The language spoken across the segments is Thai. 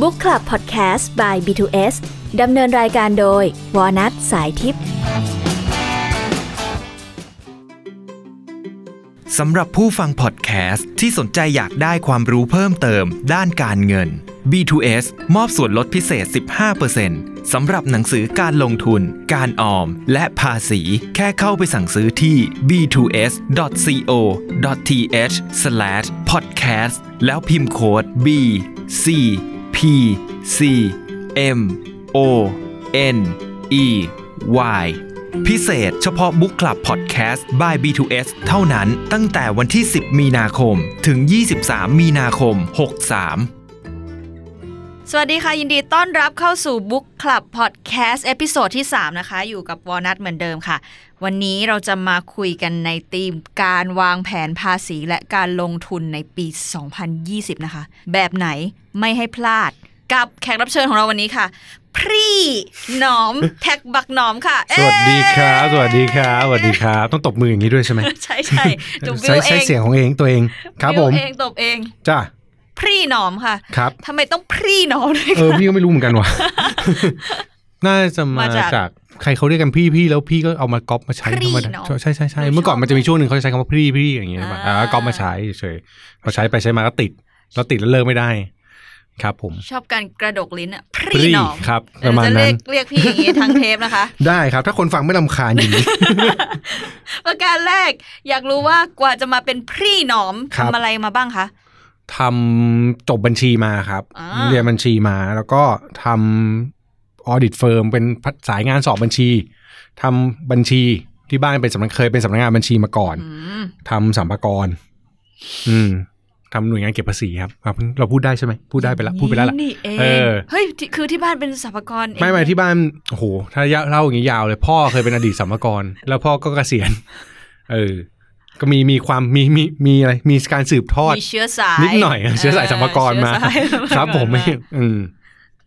Book Club Podcast by B2S ดำเนินรายการโดย วอนัทสายทิพย์สำหรับผู้ฟังพอดแคสต์ที่สนใจอยากได้ความรู้เพิ่มเติม ด้านการเงิน B2S มอบส่วนลดพิเศษ 15%สำหรับหนังสือการลงทุน การออม และภาษี แค่เข้าไปสั่งซื้อที่ b2s.co.th/podcast แล้วพิมพ์โค้ด B C P C M O N E Y พิเศษเฉพาะ Book Club Podcast by B2S เท่านั้นตั้งแต่วันที่ 10 มีนาคม ถึง 23 มีนาคม 63 สวัสดีค่ะ ยินดีต้อนรับเข้าสู่ Book Club Podcast episode ที่ 3 นะคะ อยู่กับวอลนัทเหมือนเดิมค่ะ วันนี้เราจะมาคุยกันในธีมการวางแผนภาษีและการลงทุนในปี 2020 นะคะ แบบไหนไม่ให้พลาดกับแขกรับเชิญของเราวันนี้ค่ะ พรีหนอม แท็กบักหนอมค่ะ สวัสดีครับ สวัสดีครับสวัสดีครับ ต้องตบมืออย่างนี้ด้วยใช่ไหมใช่ใช่ดูวิใช้วเอใช้งเสียงของเองตัวเองครับผมวิวเองตบเองจ้า พรีหนอมค่ะครับทำไมต้องพรีหนอมด้วยเออพี่ก็ไม่รู้เหมือนกันว่ะน่าจะมาจากใครเขาเรียกกันพี่พี่แล้วพี่ก็เอามาก๊อปมาใช้ธรรมดาใช่ใช่ใช่เมื่อก่อนมันจะมีช่วงหนึ่งเขาจะใช้คำว่าพี่พี่อย่างเงี้ยอ่าอ่าก๊อปมาใช้เฉยพอใช้ไปใช้มาก็ติด แล้วติดแล้วเลิกไม่ได้ ครับ ผม ชอบการกระดกลิ้นอะพรีหนอมครับประมาณนั้นเรียกพี่อย่างนี้ทั้งเทปนะคะ ได้ครับ ถ้าคนฟังไม่ลำคาญอย่างนี้ประการแรกอยากรู้ว่ากว่าจะมาเป็นพรีหนอมทำอะไรมาบ้างคะ ทำจบบัญชีมาครับอ่าเรียนบัญชีมาแล้วก็ทำ audit firm เป็นสายงานสอบบัญชีทำบัญชีที่บ้านเป็นสำนักเคยเป็นสำนักงานบัญชีมาก่อนอืมทำสรรพากรอืมทำหน่วยงานเก็บภาษีครับครับเราพูดได้ใช่ไหมพูดได้ไปละพูดไปแล้วล่ะนี่เองเออเฮ้ยที่คือที่บ้านเป็นสรรพากรเองไม่ไม่ที่บ้านโอ้โหถ้าเล่าอย่างนี้ยาวเลย พ่อเคยเป็นอดีตสรรพากรแล้วพ่อก็เกษียณเออ ก็มีมีความมีมีมีอะไรมีการสืบทอดมีเชื้อสายนิดหน่อยเชื้อสายสรรพากรมาเชื้อสายสัภากครับผมาไม่อืม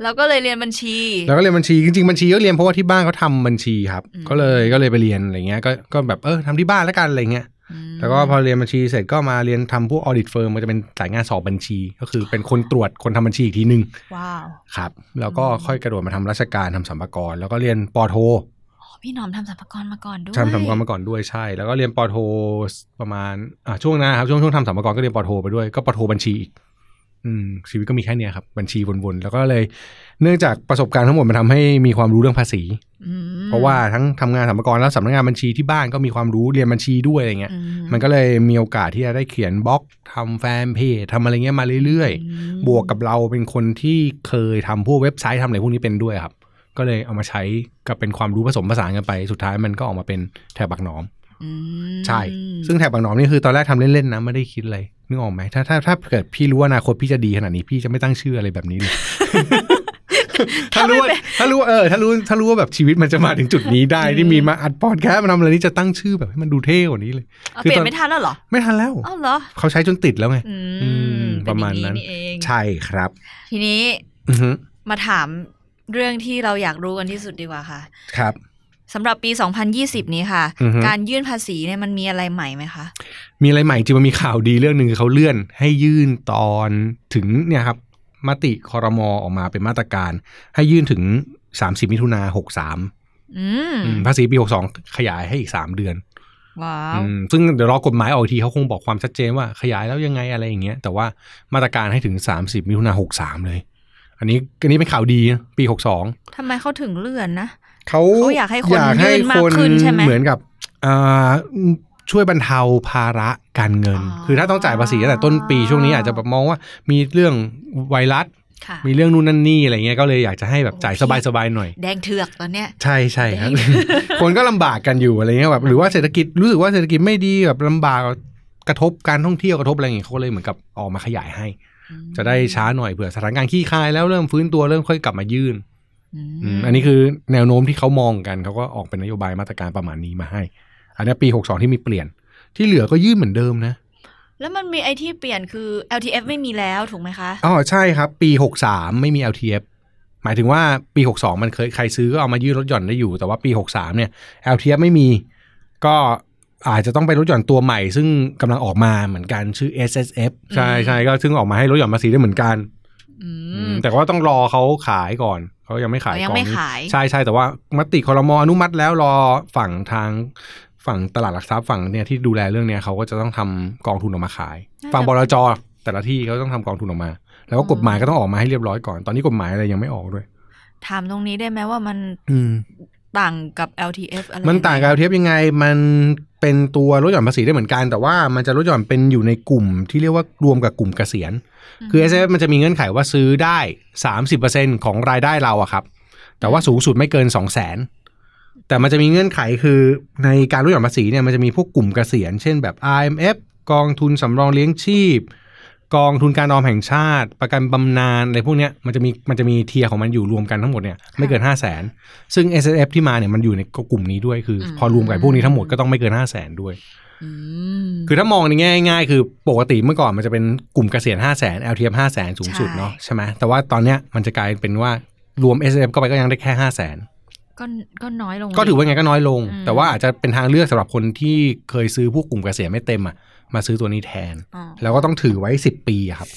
แล้วก็เลยเรียนบัญชี แล้วก็เรียนบัญชีจริงๆบัญชีก็เรียนเพราะว่าที่บ้านเขาทำบัญชีครับอืมก็เลยก็เลยไปเรียนอะไรเงี้ยก็ก็แบบเออทำที่บ้านแล้วกันอะไรเงี้ยอืมแล้วก็พอเรียนบัญชีเสร็จก็มาเรียนทำพวก audit firm มันจะเป็นสายงานสอบบัญชี ก็คือเป็นคนตรวจคนทำบัญชีอีกทีหนึ่งว้าวครับ แล้วก็อืมค่อยกระโดดมาทำราชการทำสรรพากรแล้วก็เรียนปอโทอ๋อ พี่หนอมทำสรรพากรมาก่อนด้วยทำสรรพากรมาก่อนด้วยใช่ แล้วก็เรียนปอโทประมาณอ่าช่วงหนะครับช่วงช่วงทำสรรพากรก็เรียนปอโทไปด้วยก็ปอโทบัญชีอีกอืมชีวิตก็มีแค่เนี้ยครับ บัญชีวนๆ แล้วก็เลย เนื่องจากประสบการณ์ทั้งหมดมันทำให้มีความรู้เรื่องภาษีอืมเพราะว่าทั้งทำงานสัมภากรแล้วสำนักงานบัญชีที่บ้านก็มีความรู้เรียนบัญชีด้วยอะไรเงี้ยอืมันก็เลยมีโอกาสที่จะได้เขียนบล็อกทำแฟนเพจทำอะไรเงี้ยมาเรื่อยอืมๆบวกกับเราเป็นคนที่เคยทำพวกเว็บไซต์ทำอะไรพวกนี้เป็นด้วยครับ ก็เลยเอามาใช้กับเป็นความรู้ผสมผสานกันไป สุดท้ายมันก็ออกมาเป็นแถบบักหนอมอืมใช่ ซึ่งแถบบักหนอมนี่คือตอนแรกทำเล่นๆนะไม่ได้คิดอะไรนึกออกไหมถ้าถ้าถ้าเกิดพี่รู้ว่าอนาคตพี่จะดีขนาดนี้พี่จะไม่ตั้งชื่ออะไรแบบนี้เลยถ้ารู้ว่าถ้ารู้ว่าเออถ้ารู้ถ้ารู้ว่าแบบชีวิตมันจะมาถึงจุดนี้ได้ที่มีมาอัดพอดแคสต์มาทำอะไรนี่จะตั้งชื่อแบบให้มันดูเท่กว่านี้เลยเอาคือเปลี่ยตอนนไม่ทันแล้วเหรอ ไม่ทันแล้วอ้าวเหรอเขาใช้จนติดแล้วไงอือืมมเป็ประนมาณอย่งนั้นนี่เองใช่ครับ ทีนี้อือฮึมาถาม เรื่องที่เราอยากรู้กันที่สุดดีกว่าค่ะ ครับสำหรับปี 2020 นี้ค่ะอือฮึการยื่นภาษีเนี่ยมันมีอะไรใหม่ไหมคะ มีอะไรใหม่จริงมันมีข่าวดีเรื่องหนึ่งคือเขาเลื่อนให้ยื่นตอนถึงเนี่ยครับมติคอรมอออกมาเป็นมาตรการ ให้ยื่นถึง 30 มิถุนา63อืมอืมภาษีปี 62 ขยายให้อีก 3 เดือนว้าวอืมซึ่งเดี๋ยวรอกฎหมายออกอีกทีเขาคงบอกความชัดเจนว่าขยายแล้วยังไงอะไรอย่างเงี้ยแต่ว่ามาตรการให้ถึง 30 มิถุนา63 เลย อันนี้อันนี้เป็นข่าวดีนะปี62ทำไมเขาถึงเลื่อนนะเขาเขาอยากให้คนยื่นมากขึ้นใช่ไหมเหมือนกับอ่าช่วยบรรเทาภาระการเงินอ๋อคือถ้าต้องจ่ายภาษีตั้งแต่ต้นปีช่วงนี้อาจจะแบบมองว่ามีเรื่องไวรัสค่ะมีเรื่องนู่นนั่นนี่อะไรเงี้ยก็เลยอยากจะให้แบบจ่ายโอ้พี่สบายๆหน่อย แดงเถือกตอนเนี้ยใช่ใช่ครับได้คนก็ลำบากกันอยู่อะไรเงี้ยแบบหรือว่าเศรษฐกิจรู้สึกว่าเศรษฐกิจไม่ดีแบบลำบากกระทบการท่องเที่ยวกระทบอะไรอย่างเงี้ยเขาก็เลยเหมือนกับออกมาขยายให้ จะได้ช้าหน่อยเผื่อสถานการณ์ขี้คายแล้วเริ่มฟื้นตัวเริ่มค่อยกลับมายื่นอืมอืมอันนี้คือแนวโน้มที่เขามองกันเขาก็ออกเป็นนโยบายมาตรการประมาณนี้มาให้ อันนี้ปี 62 ที่มีเปลี่ยน ที่เหลือก็ยื่นเหมือนเดิมนะ แล้วมันมีไอที่เปลี่ยนคือ LTF ไม่มีแล้วถูกไหมคะอ๋อใช่ครับ ปี 63 ไม่มี LTF หมายถึงว่าปี 62 มันเคยใครซื้อก็เอามายื่นลดหย่อนได้อยู่ แต่ว่าปี 63 เนี่ย LTF ไม่มี ก็ อาจจะต้องไปลดหย่อนตัวใหม่ ซึ่งกำลังออกมาเหมือนกันชื่อ SSF ใช่ใช่ก็ซึ่งออกมาให้ลดหย่อนภาษีได้เหมือนกันอือืมมแต่ว่าต้องรอเขาขายก่อนเขายังไม่ขายอ๋อยังกองไม่นี้ขายใช่ใช่แต่ว่ามติคอรมออนุมัติแล้วรอฝั่งทางฝั่งตลาดหลักทรัพย์ฝั่งเนี่ยที่ดูแลเรื่องเนี้ยเขาก็จะต้องทำกองทุนออกมาขาย ฝั่งบลจแต่ละที่เขาต้องทำกองทุนออกมา แล้วก็กฎหมายก็ต้องออกมาให้เรียบร้อยก่อน ตอนนี้กฎหมายอะไรยังไม่ออกด้วย ถามตรงนี้ได้ไหมว่ามันอืม ต่างกับ LTF อะไรมันต่างกับเทียบยังไง มันเป็นตัวลดหย่อนภาษีได้เหมือนกัน แต่ว่ามันจะลดหย่อนเป็นอยู่ในกลุ่มที่เรียกว่ารวมกับกลุ่มเกษียณ คือ s f มันจะมีเงื่อนไขว่าซื้อได้ 30%ของรายได้เราอะครับ แต่ว่าสูงสุดไม่เกิน 2 0 0 0 0 0แต่มันจะมีเงื่อนไขคือในการลดหย่อนภาษีเนี่ยมันจะมีพวกกลุ่มเกษียณ เช่นแบบ IMF กองทุนสำรองเลี้ยงชีพ กองทุนการออมแห่งชาติ ประกันบำนาญอะไรพวกเนี้ยมันจะมีมันจะมีเทียร์ของมันอยู่รวมกันทั้งหมดเนี่ยไม่เกิน 5 0 0 0 0 0ซึ่ง S F ที่มาเนี่ยมันอยู่ในกลุ่มนี้ด้วยคือ พอรวมกับพวกนี้ทั้งหมดก็ต้องไม่เกิน 5 0 0 0 0 0ด้วยอืมคือถ้ามองในแง่ง่ายๆคือปกติเมื่อก่อนมันจะเป็นกลุ่มเกษียณ5 0 0 0 0 0 LTF 5 0 0 0 0 0สูงสุดใช่เนาะใช่ไหมแต่ว่าตอนเนี้ยมันจะกลายเป็นว่ารวม S F ก็ไปก็ยังได้แค่5 0 0 0 0 0ก็ก็น้อยลง ก็ถือว่าไงก็น้อยลงอืมแต่ว่าอาจจะเป็นทางเลือกสำหรับคนที่เคยซื้อพวกกลุ่มเกษียณไม่เต็มอะ มาซื้อตัวนี้แทนอ๋อแล้วก็ต้องถือไว้10ปีอะครับ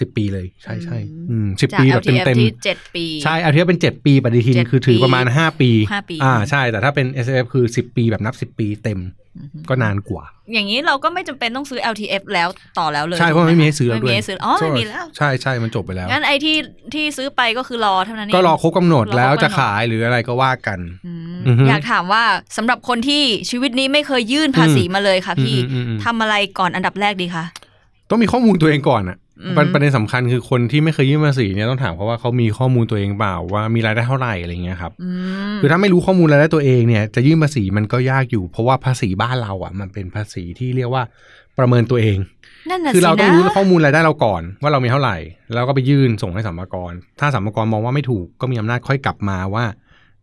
สิบปีเลยใช่ใช่อืมอืมสิบจากปีแบบเต็ม LTF เต็มที่เจ็ดปีใช่ LTF เป็น7ปีปฏิทินเจ็ดคือถือปีประมาณ5ปีห้าปี อ่าใช่ แต่ถ้าเป็น S F คือ10ปีแบบนับ10ปีเต็มอือฮึก็นานกว่า อย่างนี้เราก็ไม่จำเป็นต้องซื้อ LTF แล้วต่อแล้วเลย ใช่ เพราะมันไม่มีให้ซื้อแล้วไม่ด้วมียให้ซื้ออ๋อไม่มีแล้ว ใช่ใช่มันจบไปแล้ว งั้นไอ้ที่ที่ซื้อไปก็คือรอเท่านั้นเองก็รอครบกำหนดรอครบแล้วจะกำหนดขายหรืออะไรก็ว่ากัน อืมอือฮึอยากถามว่าสำหรับคนที่ชีวิตนี้ไม่เคยยื่นภาษีมาเลยค่ะพี่อืมอืมอืมทำอะไรก่อนอันดับแรกดีคะต้องมีข้อมูลตัวเองก่อนอะอืมประประเด็นสำคัญคือคนที่ไม่เคยยื่นภาษีเนี่ยต้องถามเขาว่าเขามีข้อมูลตัวเองเปล่าว่ามีรายได้เท่าไหร่อะไรเงี้ยครับอืมคือถ้าไม่รู้ข้อมูลรายได้ตัวเองเนี่ยจะยื่นภาษีมันก็ยากอยู่ เพราะว่าภาษีบ้านเราอะ มันเป็นภาษีที่เรียกว่าประเมินตัวเองนั่นน่ะคือสิเราต้องนะรู้ข้อมูลรายได้เราก่อน ว่าเรามีเท่าไหร่ แล้วก็ไปยื่นส่งให้สัมภากรถ้าสรรพากรมองว่าไม่ถูกก็มีอำนาจค่อยกลับมาว่า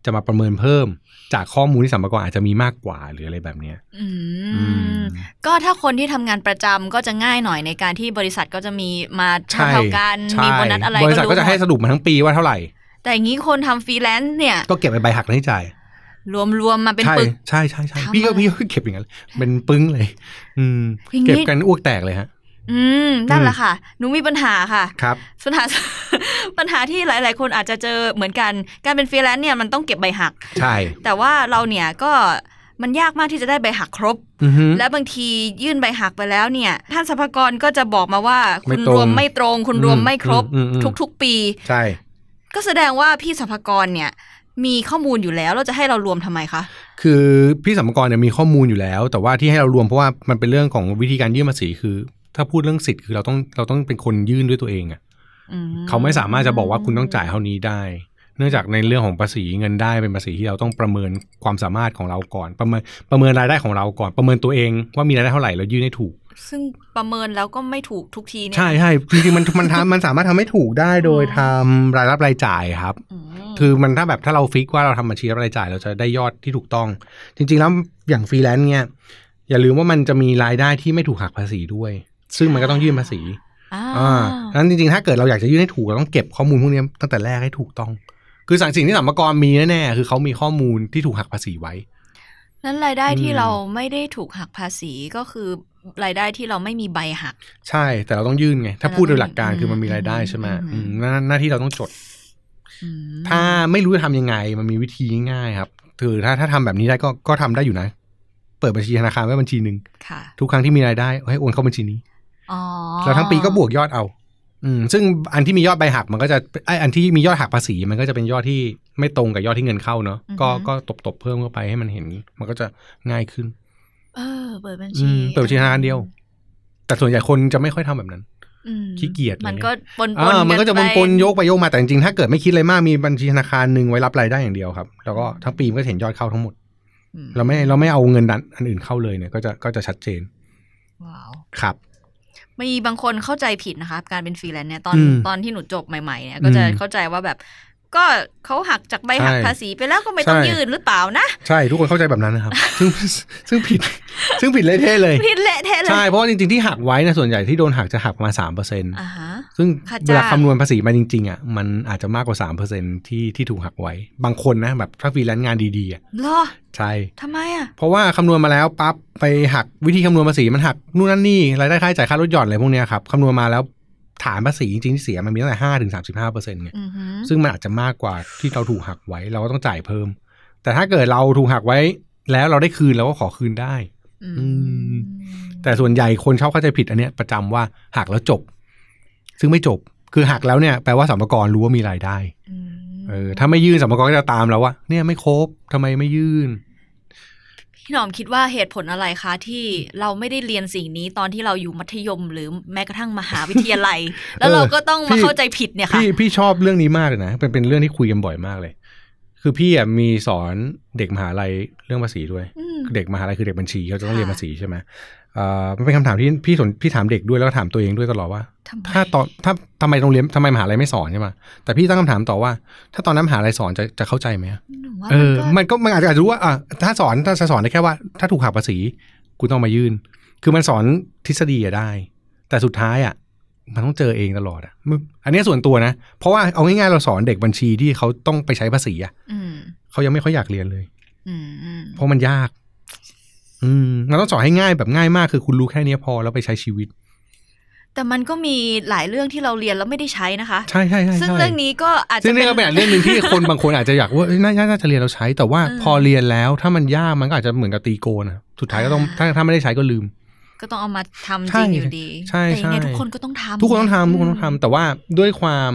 จะมาประเมินเพิ่ม จากข้อมูลที่สรรพากรอาจจะมีมากกว่าหรืออะไรแบบเนี้ยอือืมมก็ถ้าคนที่ทำงานประจำก็จะง่ายหน่อยในการที่บริษัทก็จะมีมาใช่เท่าๆกันใช่มีโบนัสอะไรบริษัทก็จะให้หมดสรุปมาทั้งปีว่าเท่าไหร่ แต่อย่างนี้คนทำฟรีแลนซ์เนี่ย ก็เก็บไปใบหัก ณ ที่จ่ายรวมๆมาเป็นใช่ปึกใช่ใช่ใช่ทำพี่ก็อะไรพี่ก็เก็บอย่างนั้นเป็นปึ้งเลย อืมอย่างงี้เก็บกันอ้วกแตกเลยฮะ อืมนั่นแหละค่ะ หนูมีปัญหาค่ะครับปัญหาปัญหาที่หลาย ๆ คนอาจจะเจอเหมือนกัน การเป็นฟรีแลนซ์เนี่ยมันต้องเก็บใบหัก ใช่ แต่ว่าเราเนี่ยก็มันยากมากที่จะได้ใบหักครบอือฮึและบางทียื่นใบหักไปแล้วเนี่ย ท่านสรรพากรก็จะบอกมาว่าไม่คุณตรงรวมไม่ตรง คุณรวมไม่ครบอืมอืมอืมทุกๆ ปี ใช่ ก็แสดงว่าพี่สรรพากรเนี่ยมีข้อมูลอยู่แล้วเราจะให้เรารวมทำไมคะ คือพี่สรรพากรเนี่ยมีข้อมูลอยู่แล้ว แต่ว่าที่ให้เรารวมเพราะว่ามันเป็นเรื่องของวิธีการยื่นภาษีคือ ถ้าพูดเรื่องสิทธิ์คือเราต้องเราต้องเป็นคนยื่นด้วยตัวเองอะอืมเขาไม่สามารถจะบอกว่าคุณต้องจ่ายเท่านี้ได้ เนื่องจากในเรื่องของภาษีเงินได้เป็นภาษีที่เราต้องประเมินความสามารถของเราก่อน ประเมินประเมินรายได้ของเราก่อนประเมินตัวเองว่ามีรายได้เท่าไหร่แล้วยื่นให้ถูก ซึ่งประเมินแล้วก็ไม่ถูกทุกทีเนี่ยใช่ใช่จริงๆมันมันทำมันสามารถทำให้ถูกได้โดยทำรายรับรายจ่ายครับมคือมันถ้าแบบถ้าเราฟิกว่าเราทำบัญชีรับรายจ่าย เราจะได้ยอดที่ถูกต้อง จริง ๆ แล้วอย่างฟรีแลนซ์เนี่ยอย่าลืมว่ามันจะมีรายได้ที่ไม่ถูกหักภาษีด้วย ซึ่งมันก็ต้องยื่นภาษีอ่าอ่าดังนั้นจริงๆ ถ้าเกิดเราอยากจะยื่นให้ถูกเราต้องเก็บข้อมูลพวกนี้ตั้งแต่แรกให้ถูกต้อง คือสั่งสิ่งที่สัมภากรมีแน่ๆคือเขามีข้อมูลที่ถูกหักภาษีไว้ นั้นรายได้ที่อืมเราไม่ได้ถูกหักภาษีก็คือรายได้ที่เราไม่มีใบหัก ใช่แต่เราต้องยื่นไง ถ้าแต่เราพูดโดยหลักการอืมคือมันมีรายได้ใช่ไหมอืมอืมหน้าหน้าที่เราต้องจดอืมถ้าไม่รู้จะทำยังไงมันมีวิธีง่ายๆครับคือถ้าถ้าทำแบบนี้ได้ก็ก็ทำได้อยู่นะ เปิดบัญชีธนาคารไว้บัญชีหนึ่งค่ะทุกครั้งที่มีรายได้ให้โอนเข้าบัญชีนี้อ๋อ แล้วทั้งปีก็บวกยอดเอา อืม ซึ่งอันที่มียอดใบหักมันก็จะไอยอันที่มียอดหักภาษีมันก็จะเป็นยอดที่ไม่ตรงกับยอดที่เงินเข้าเนอะก็ก็ตบตบๆเพิ่มเข้าไปให้มันเห็น มันก็จะง่ายขึ้น เออ เปิดบัญอืชีมเปิดบัญชีธนาคารเดียว แต่ส่วนใหญ่คนจะไม่ค่อยทำแบบนั้นอืมขี้เกียจอะไรมันเงี้ยก็ปนปอ่ามันก็จะปนปนๆไปโยกไปโยกมาแต่จริงๆถ้าเกิดไม่คิดอะไรมากมีบัญชีธนาคารหนึ่งไว้รับรายได้อย่างเดียวครับ แล้วก็ทั้งปีมันก็เห็นยอดเข้าทั้งหมดอืมเราไม่เราไม่เอาเงินดันอันอื่นเข้าเลยเนี่ยก็จะก็จะชัดเจนว้าวครับ มีบางคนเข้าใจผิดนะคะ การเป็นฟรีแลนซ์เนี่ยตอนอืมตอนที่หนูจบใหม่ๆเนี่ยก็จะอืมเข้าใจว่าแบบ ก็เขาหักจากใบหักใช่ภาษีไปแล้วก็ไม่ต้องใช่ยื่นหรือเปล่านะ ใช่ทุกคนเข้าใจแบบนั้นนะครับ ซึ่งซึ่งผิด ซึ่งผิดเลยเท่เลยผิดเละเทะเลย ใช่ เพราะว่าจริงๆที่หักไว้นะส่วนใหญ่ที่โดนหักจะหักประมาณสามเปอร์เซ็นต์อ่าฮะซึ่งค่าจ้างลาคำนวณภาษีมาจริงๆอะมันอาจจะมากกว่าสามเปอร์เซ็นต์ที่ที่ถูกหักไว้ บางคนนะแบบถ้าฟรีแลนซ์งานดีๆอะเหรอใช่ทำไมอะเพราะว่าคำนวณมาแล้วปั๊บไปหักวิธีคำนวณภาษีมันหักนู่นนั่นนี่รายได้ค่าใช้จ่ายค่าลดหย่อนอะไรพวกเนี้ยครับคำนวณมาแล้ว ฐานภาษีจริงๆที่เสียมันมีตั้งแต่ห้าถึงสามสิบห้าเปอร์เซ็นต์ไงอือหือซึ่งมันอาจจะมากกว่าที่เราถูกหักไว้เราก็ต้องจ่ายเพิ่ม แต่ถ้าเกิดเราถูกหักไว้ แล้วเราได้คืนเราก็ขอคืนได้ อืม แต่ส่วนใหญ่คนชอบเข้าใจผิดอันเนี้ยประจำว่าหักแล้วจบ ซึ่งไม่จบ คือหักแล้วเนี่ยแปลว่าสมกรรู้ว่ามีรายได้อืมเออถ้าไม่ยื่นสมกรก็จะตามแล้วว่าเนี่ยไม่ครบทำไมไม่ยื่น พี่หนอมคิดว่าเหตุผลอะไรคะ ที่เราไม่ได้เรียนสิ่งนี้ตอนที่เราอยู่มัธยมหรือแม้กระทั่งมหาวิทยาลัย แล้วเราก็ต้องมาพี่เข้าใจผิดเนี่ยค่ะพี่พี่ชอบเรื่องนี้มากเลยนะเป็นเป็นเรื่องที่คุยกันบ่อยมากเลย คือพี่อะมีสอนเด็กมหาลัยเรื่องภาษีด้วยอืมเด็กมหาลัยคือเด็กบัญชีเขาจะต้องค่ะเรียนภาษีใช่ไหมเอ่อมันเป็นคำถามที่พี่สนพี่ถามเด็กด้วยแล้วก็ถามตัวเองด้วยตลอดว่าทำไมถ้าตอนถ้าทำไมโรงเรียนทำไมมหาลัยไม่สอนใช่ไหมแต่พี่ตั้งคำถามต่อว่า ถ้าตอนนั้นมหาลัยสอนจะจะเข้าใจไหมหนูว่าเออ มันก็มันก็มันอาจจะอาจจะรู้ว่าอะถ้าสอนถ้าจะสอนได้แค่ว่า ถ้าถูกหักภาษีคุณต้องมายื่น คือมันสอนทฤษฎีอะได้ แต่สุดท้ายอะ มันต้องเจอเองตลอดอะมึงอันนี้ส่วนตัวนะ เพราะว่าเอาง่ายๆเราสอนเด็กบัญชีที่เขาต้องไปใช้ภาษีอะอืมเขายังไม่ค่อยอยากเรียนเลยอืมอืมเพราะมันยาก อืมเราต้องสอนให้ง่ายแบบง่ายมากคือคุณรู้แค่เนี้ยพอแล้วไปใช้ชีวิต แต่มันก็มีหลายเรื่องที่เราเรียนแล้วไม่ได้ใช้นะคะ ใช่ใช่ใช่ซึ่งใช่เรื่องนี้ก็อาจจะซึ่งนี่ก็เป็นอีกเรื่องหนึ่งที่คนบางคนอาจจะอยากว่าเอ้ยน่าน่าจะเรียนเราใช้ แต่ว่าอืมพอเรียนแล้วถ้ามันยากมันก็อาจจะเหมือนกับตีโกนอะสุดท้ายก็ต้องอ่าถ้าถ้าไม่ได้ใช้ก็ลืม ก็ต้องเอามาทำใช่จริงอยู่ดีใช่แต่ยังไงใช่ทุกคนก็ต้องทำทุกคนต้องทำทุกคนมต้องทำแต่ว่าด้วยความ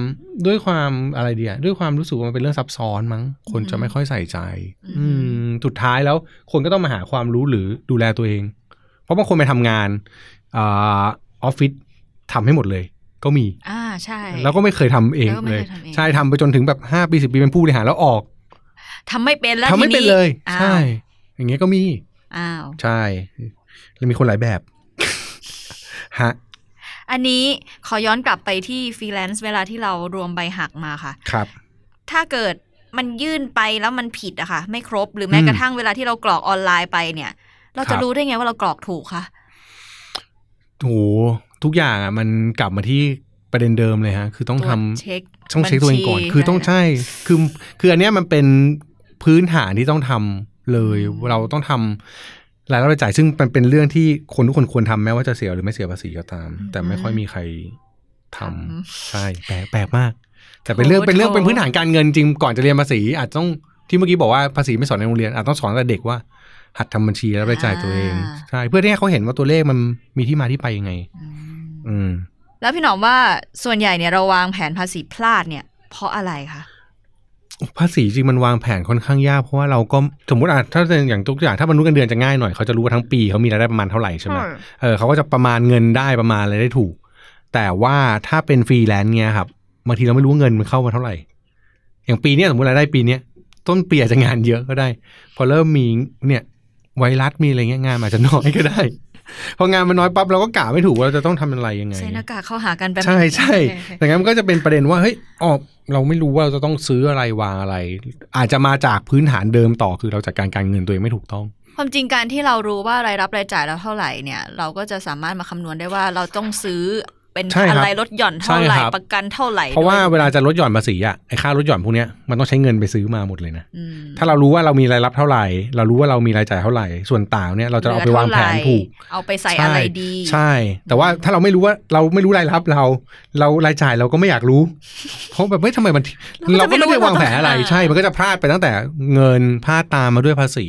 ด้วยความอะไรเดียด้วยความรู้สึกว่ามันเป็นเรื่องซับซ้อนมั้ง คนจะไม่ค่อยใส่ใจ อืมสุดท้ายแล้วคนก็ต้องมาหาความรู้หรือดูแลตัวเอง เพราะบางคนไปทำงานอ่าออฟฟิศทำให้หมดเลย ก็มี อ่าใช่ แล้วก็ไม่เคยทำเองแล้วก็ไม่เลยเคยทำเองใช่ทำไปจนถึงแบบห้าปีสิบปีเป็นผู้บริหารแล้วออกทำไม่เป็นแล้วทำไม่ทีเป็นเลยอ้าวใช่ อย่างเงี้ยก็มีอ้าวใช่ แล้วมีคนหลายแบบ ฮะอันนี้ขอย้อนกลับไปที่ฟรีแลนซ์เวลาที่เรารวมใบหักมาค่ะ ครับ ถ้าเกิดมันยื่นไปแล้วมันผิดอะค่ะ ไม่ครบหรือแม้อืมกระทั่งเวลาที่เรากรอกออนไลน์ไปเนี่ย เราจะครัจะบรู้ได้ไงว่าเรากรอกถูกคะโหทุกอย่างอะมันกลับมาที่ประเด็นเดิมเลยฮะ คือต้องทำตรวจเช็คต้องเช็คตัวเองก่อนบัญชีคือต้องได้ใช่ คือคืออันเนี้ยมันเป็นพื้นฐานที่ต้องทำเลยอืมเราต้องทำ รายรับรายจ่ายซึ่งมันเป็นเรื่องที่คนทุกคนควรทำแม้ว่าจะเสียหรือไม่เสียภาษีก็ตาม แต่ไม่ค่อยมีใครทำใช่แปลกแปลกมาก แต่เป็นเรื่องเป็นเรื่องเป็นพื้นฐานการเงินจริงก่อนจะเรียนภาษี อาจต้องที่เมื่อกี้บอกว่าภาษีไม่สอนในโรงเรียนอาจต้องสอนตั้งแต่เด็กว่า หัดทำบัญชีแล้วรายจ่ายตัวเองใช่เพื่อที่ให้เขาเห็นว่าตัวเลขมันมีที่มาที่ไปยังไง อืมอืมแล้วพี่หนอมว่าส่วนใหญ่เนี่ยเราวางแผนภาษีพลาดเนี่ย เพราะอะไรคะ ภาษีจริงมันวางแผนค่อนข้างยากเพราะว่าเราก็สมมติอะถ้าเป็นอย่างทุกอย่างถ้ามนุษย์เงินเดือนจะง่ายหน่อยเขาจะรู้ว่าทั้งปีเขามีรายได้ประมาณเท่าไหร่ใช่ไหมเออเขาก็จะประมาณเงินได้ประมาณอะไรได้ถูก แต่ว่าถ้าเป็นฟรีแลนซ์เงี้ยครับบางทีเราไม่รู้ว่าเงินมันเข้ามาเท่าไหร่ อย่างปีเนี้ยสมมติรายได้ปีเนี้ยต้นปีอาจจะงานเยอะก็ได้ พอเริ่มมีเนี่ยไวรัสมีอะไรเงี้ยงานมันอาจจะน้อยก็ได้ พองานมันน้อยปั๊บเราก็กะไม่ถูกว่าเราจะต้องทำอะไรยังไงใส่หน้ากากเข้าหากันแบบใช่ใช่โอเคดังนั้นมันก็จะเป็นประเด็นว่าเฮ้ยออกเราไม่รู้ว่าเราจะต้องซื้ออะไรวางอะไร อาจจะมาจากพื้นฐานเดิมต่อคือเราจัดการการเงินตัวเองไม่ถูกต้อง ความจริงการที่เรารู้ว่ารายรับรายจ่ายเราเท่าไหร่เนี่ย เราก็จะสามารถมาคำนวณได้ว่าเราต้องซื้อ เป็นใช่ครับอะไรลดหย่อนเท่าไหร่ใช่ครับประกันเท่าไหร่ เพราะว่าด้วยเวลาจะลดหย่อนภาษีอะไอ้ค่าลดหย่อนพวกเนี้ยมันต้องใช้เงินไปซื้อมาหมดเลยนะอืมถ้าเรารู้ว่าเรามีรายรับเท่าไหร่ เรารู้ว่าเรามีรายจ่ายเท่าไหร่ ส่วนต่างเนี่ยเราจะเอาไปวางแผนถูก เอาไปใส่อะไรดี ใช่ แต่ว่าถ้าเราไม่รู้ว่าเราไม่รู้รายรับเรา เรารายจ่ายเราก็ไม่อยากรู้ เพราะแบบเฮ้ยทำไมมันเราเราก็ก็จะไม่ไม่รู้ได้วางแผนอะไรว่าต้องหาใช่ มันก็จะพลาดไปตั้งแต่เงินพลาดตามมาด้วยภาษี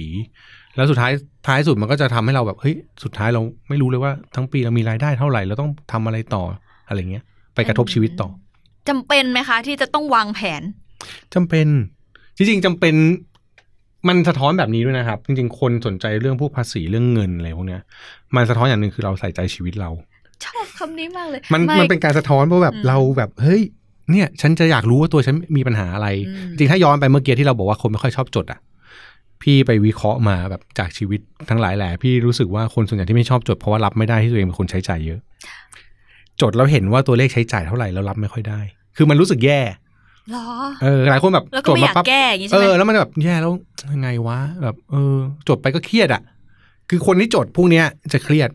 แล้วสุดท้ายท้ายสุดมันก็จะทำให้เราแบบเฮ้ยสุดท้ายเราไม่รู้เลยว่าทั้งปีเรามีรายได้เท่าไหร่เราต้องทำอะไรต่ออะไรเงี้ย ไปกระทบชีวิตต่อจำเป็นไหมคะที่จะต้องวางแผนจำเป็นจริงๆจำเป็นมันสะท้อนแบบนี้ด้วยนะครับ จริงๆ คนสนใจเรื่องพวกภาษีเรื่องเงินอะไรพวกเนี้ย มันสะท้อนอย่างหนึ่งคือเราใส่ใจชีวิตเราชอบคำนี้มากเลย มันไมันเป็นการสะท้อนเพราะแบบอืมเราแบบเฮ้ยเนี่ย ฉันจะอยากรู้ว่าตัวฉันมีปัญหาอะไรอืมจริงๆถ้าย้อนไปเมื่อกี้ที่เราบอกว่าคนไม่ค่อยชอบจดอะ พี่ไปวิเคราะห์มาแบบจากชีวิตทั้งหลายแหละพี่รู้สึกว่าคนส่วนใหญ่ที่ไม่ชอบจดเพราะว่ารับไม่ได้ที่ตัวเองเป็นคนใช้จ่ายเยอะ จดแล้วเห็นว่าตัวเลขใช้จ่ายเท่าไหร่แล้วรับไม่ค่อยได้ คือมันรู้สึกแย่หรอเออหลายคนแบบแล้วก็จดไม่อยากมาปั๊บแก้อย่างนี้เอใช่ไหมอแล้วมันแบบแย่แล้วยังไงวะแบบ เออ จดไปก็เครียดอะ คือคนที่จดพวกเนี้ยจะเครียด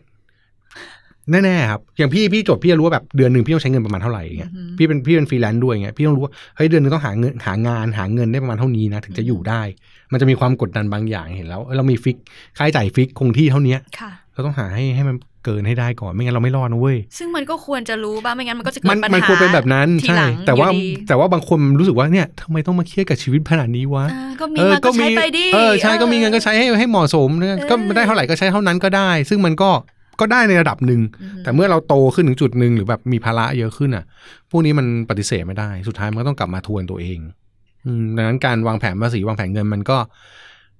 แน่ๆครับอย่างพี่พี่จดพี่จะรู้ว่าแบบเดือนหนึ่งพี่ต้องใช้เงินประมาณเท่าไหร่อย่างเงี้ยอือหือพี่เป็นพี่เป็นฟรีแลนซ์ด้วยอย่างเงี้ยพี่ต้องรู้ว่าเฮ้ยเดือนหนึงต้องหาเงินหางานหาเงินได้ประมาณเท่านี้นะถึงจะอยู่ได้ มันจะมีความกดดันบางอย่างเห็นแล้วเอ้ยเรามีฟิกค่าใช้จ่ายฟิกคงที่เท่าเนี้ยค่ะเราต้องหาให้ให้มันเกินให้ได้ก่อนไม่งั้นเราไม่รอดนะเว้ยซึ่งมันก็ควรจะรู้บ้างไม่งั้นมันก็จะเกิมันดปัญหามันควรเป็นแบบนั้นทีใช่หลังแต่ว่าอยู่ดีแต่ว่าบางคนรู้สึกว่าเนี่ยทำไมต้องมาเครียดกับชีวิตขนาดนี้วะอ่าก็มีมาก็ใช้ไปดิเออใช่ก็มีเงินก็ใช้ให้ให้เหมาะสมนะก็ไม่ได้เท่าไหร่ก็ใช้เท่านั้นก็ได้ ซึ่งมันก็ก็ได้ในระดับหนึ่งอืมแต่เมื่อเราโตขึ้นถึงจุดหนึ่งหรือแบบมีภาระเยอะขึ้นอะ พวกนี้มันปฏิเสธไม่ได้ สุดท้ายมันก็ต้องกลับมาทวนตัวเองอืม ดังนั้นการวางแผนภาษีวางแผนเงินมันก็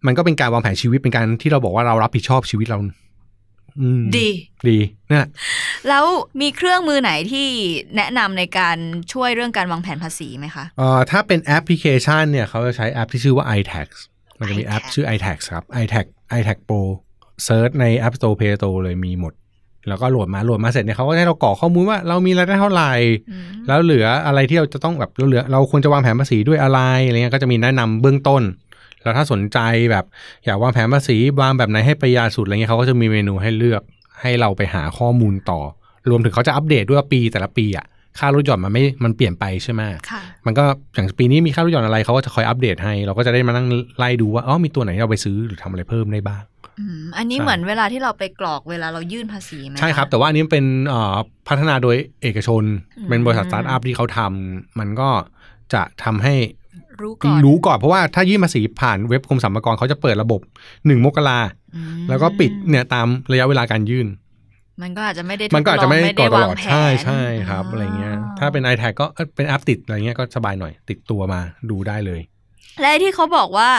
มันก็เป็นการวางแผนชีวิตเป็นการที่เราบอกว่าเรารับผิดชอบชีวิตเราอืมดี ดีเนี่ยแล้วมีเครื่องมือไหนที่แนะนำในการช่วยเรื่องการวางแผนภาษีไหมคะเอ่อถ้าเป็นแอปพลิเคชันเนี่ยเขาจะใช้แอปที่ชื่อว่า iTax มันจะมีแอป iTax ชื่อ iTax ครับ iTax iTax Pro search ใน App Store Play Store เลยมีหมด แล้วก็โหลดมาโหลดมาเสร็จเนี่ยเขาก็ให้เรากรอกข้อมูลว่าเรามีรายได้เท่าไหร่อืมแล้วเหลืออะไรที่เราจะต้องแบบเราเหลือ เราควรจะวางแผนภาษีด้วยอะไรอะไรเงี้ยก็จะมีแนะนำเบื้องต้น แล้วถ้าสนใจแบบอยากวางแผนภาษีวางแบบไหนให้ประหยัดสุดอะไรเงี้ยเขาก็จะมีเมนูให้เลือกให้เราไปหาข้อมูลต่อ รวมถึงเขาจะอัปเดตด้วยว่าปีแต่ละปีอะค่าลดหย่อนมันไม่ มันเปลี่ยนไปใช่ไหมค่ะมันก็อย่างปีนี้มีค่าลดหย่อนอะไรเขาก็จะคอยอัปเดตให้ เราก็จะได้มานั่งไล่ดูว่า อ๋อ มีตัวไหนที่เราไปซื้อหรือทำอะไรเพิ่มได้บ้าง อืมอันนี้ใช่เหมือนเวลาที่เราไปกรอกเวลาเรายื่นภาษีไหมะใช่ครับ แต่ว่าอันนี้เป็นเอ่อพัฒนาโดยเอกชนอืมเป็นบริษัทสตาร์ทอัพที่เขาทำมันก็จะทำให้รู้ก่อนรู้ก่อนเพราะว่าถ้ายื่นภาษีผ่านเว็บกรมสรรพากรเขาจะเปิดระบบหนึ่งมกราอืมแล้วก็ปิดเนี่ยตามระยะเวลาการยื่น มันก็อาจจะไม่ได้มันก็อาจจะไม่ทดลงได้ก่อนตลอดวางแผนใช่ใช่ครับอะไรเงี้ย ถ้าเป็น i t a g ก็เอ้ยเป็นแอปติดอะไรเงี้ยก็สบายหน่อยติดตัวมาดูได้เลย และไอ้ที่เขาบอกว่า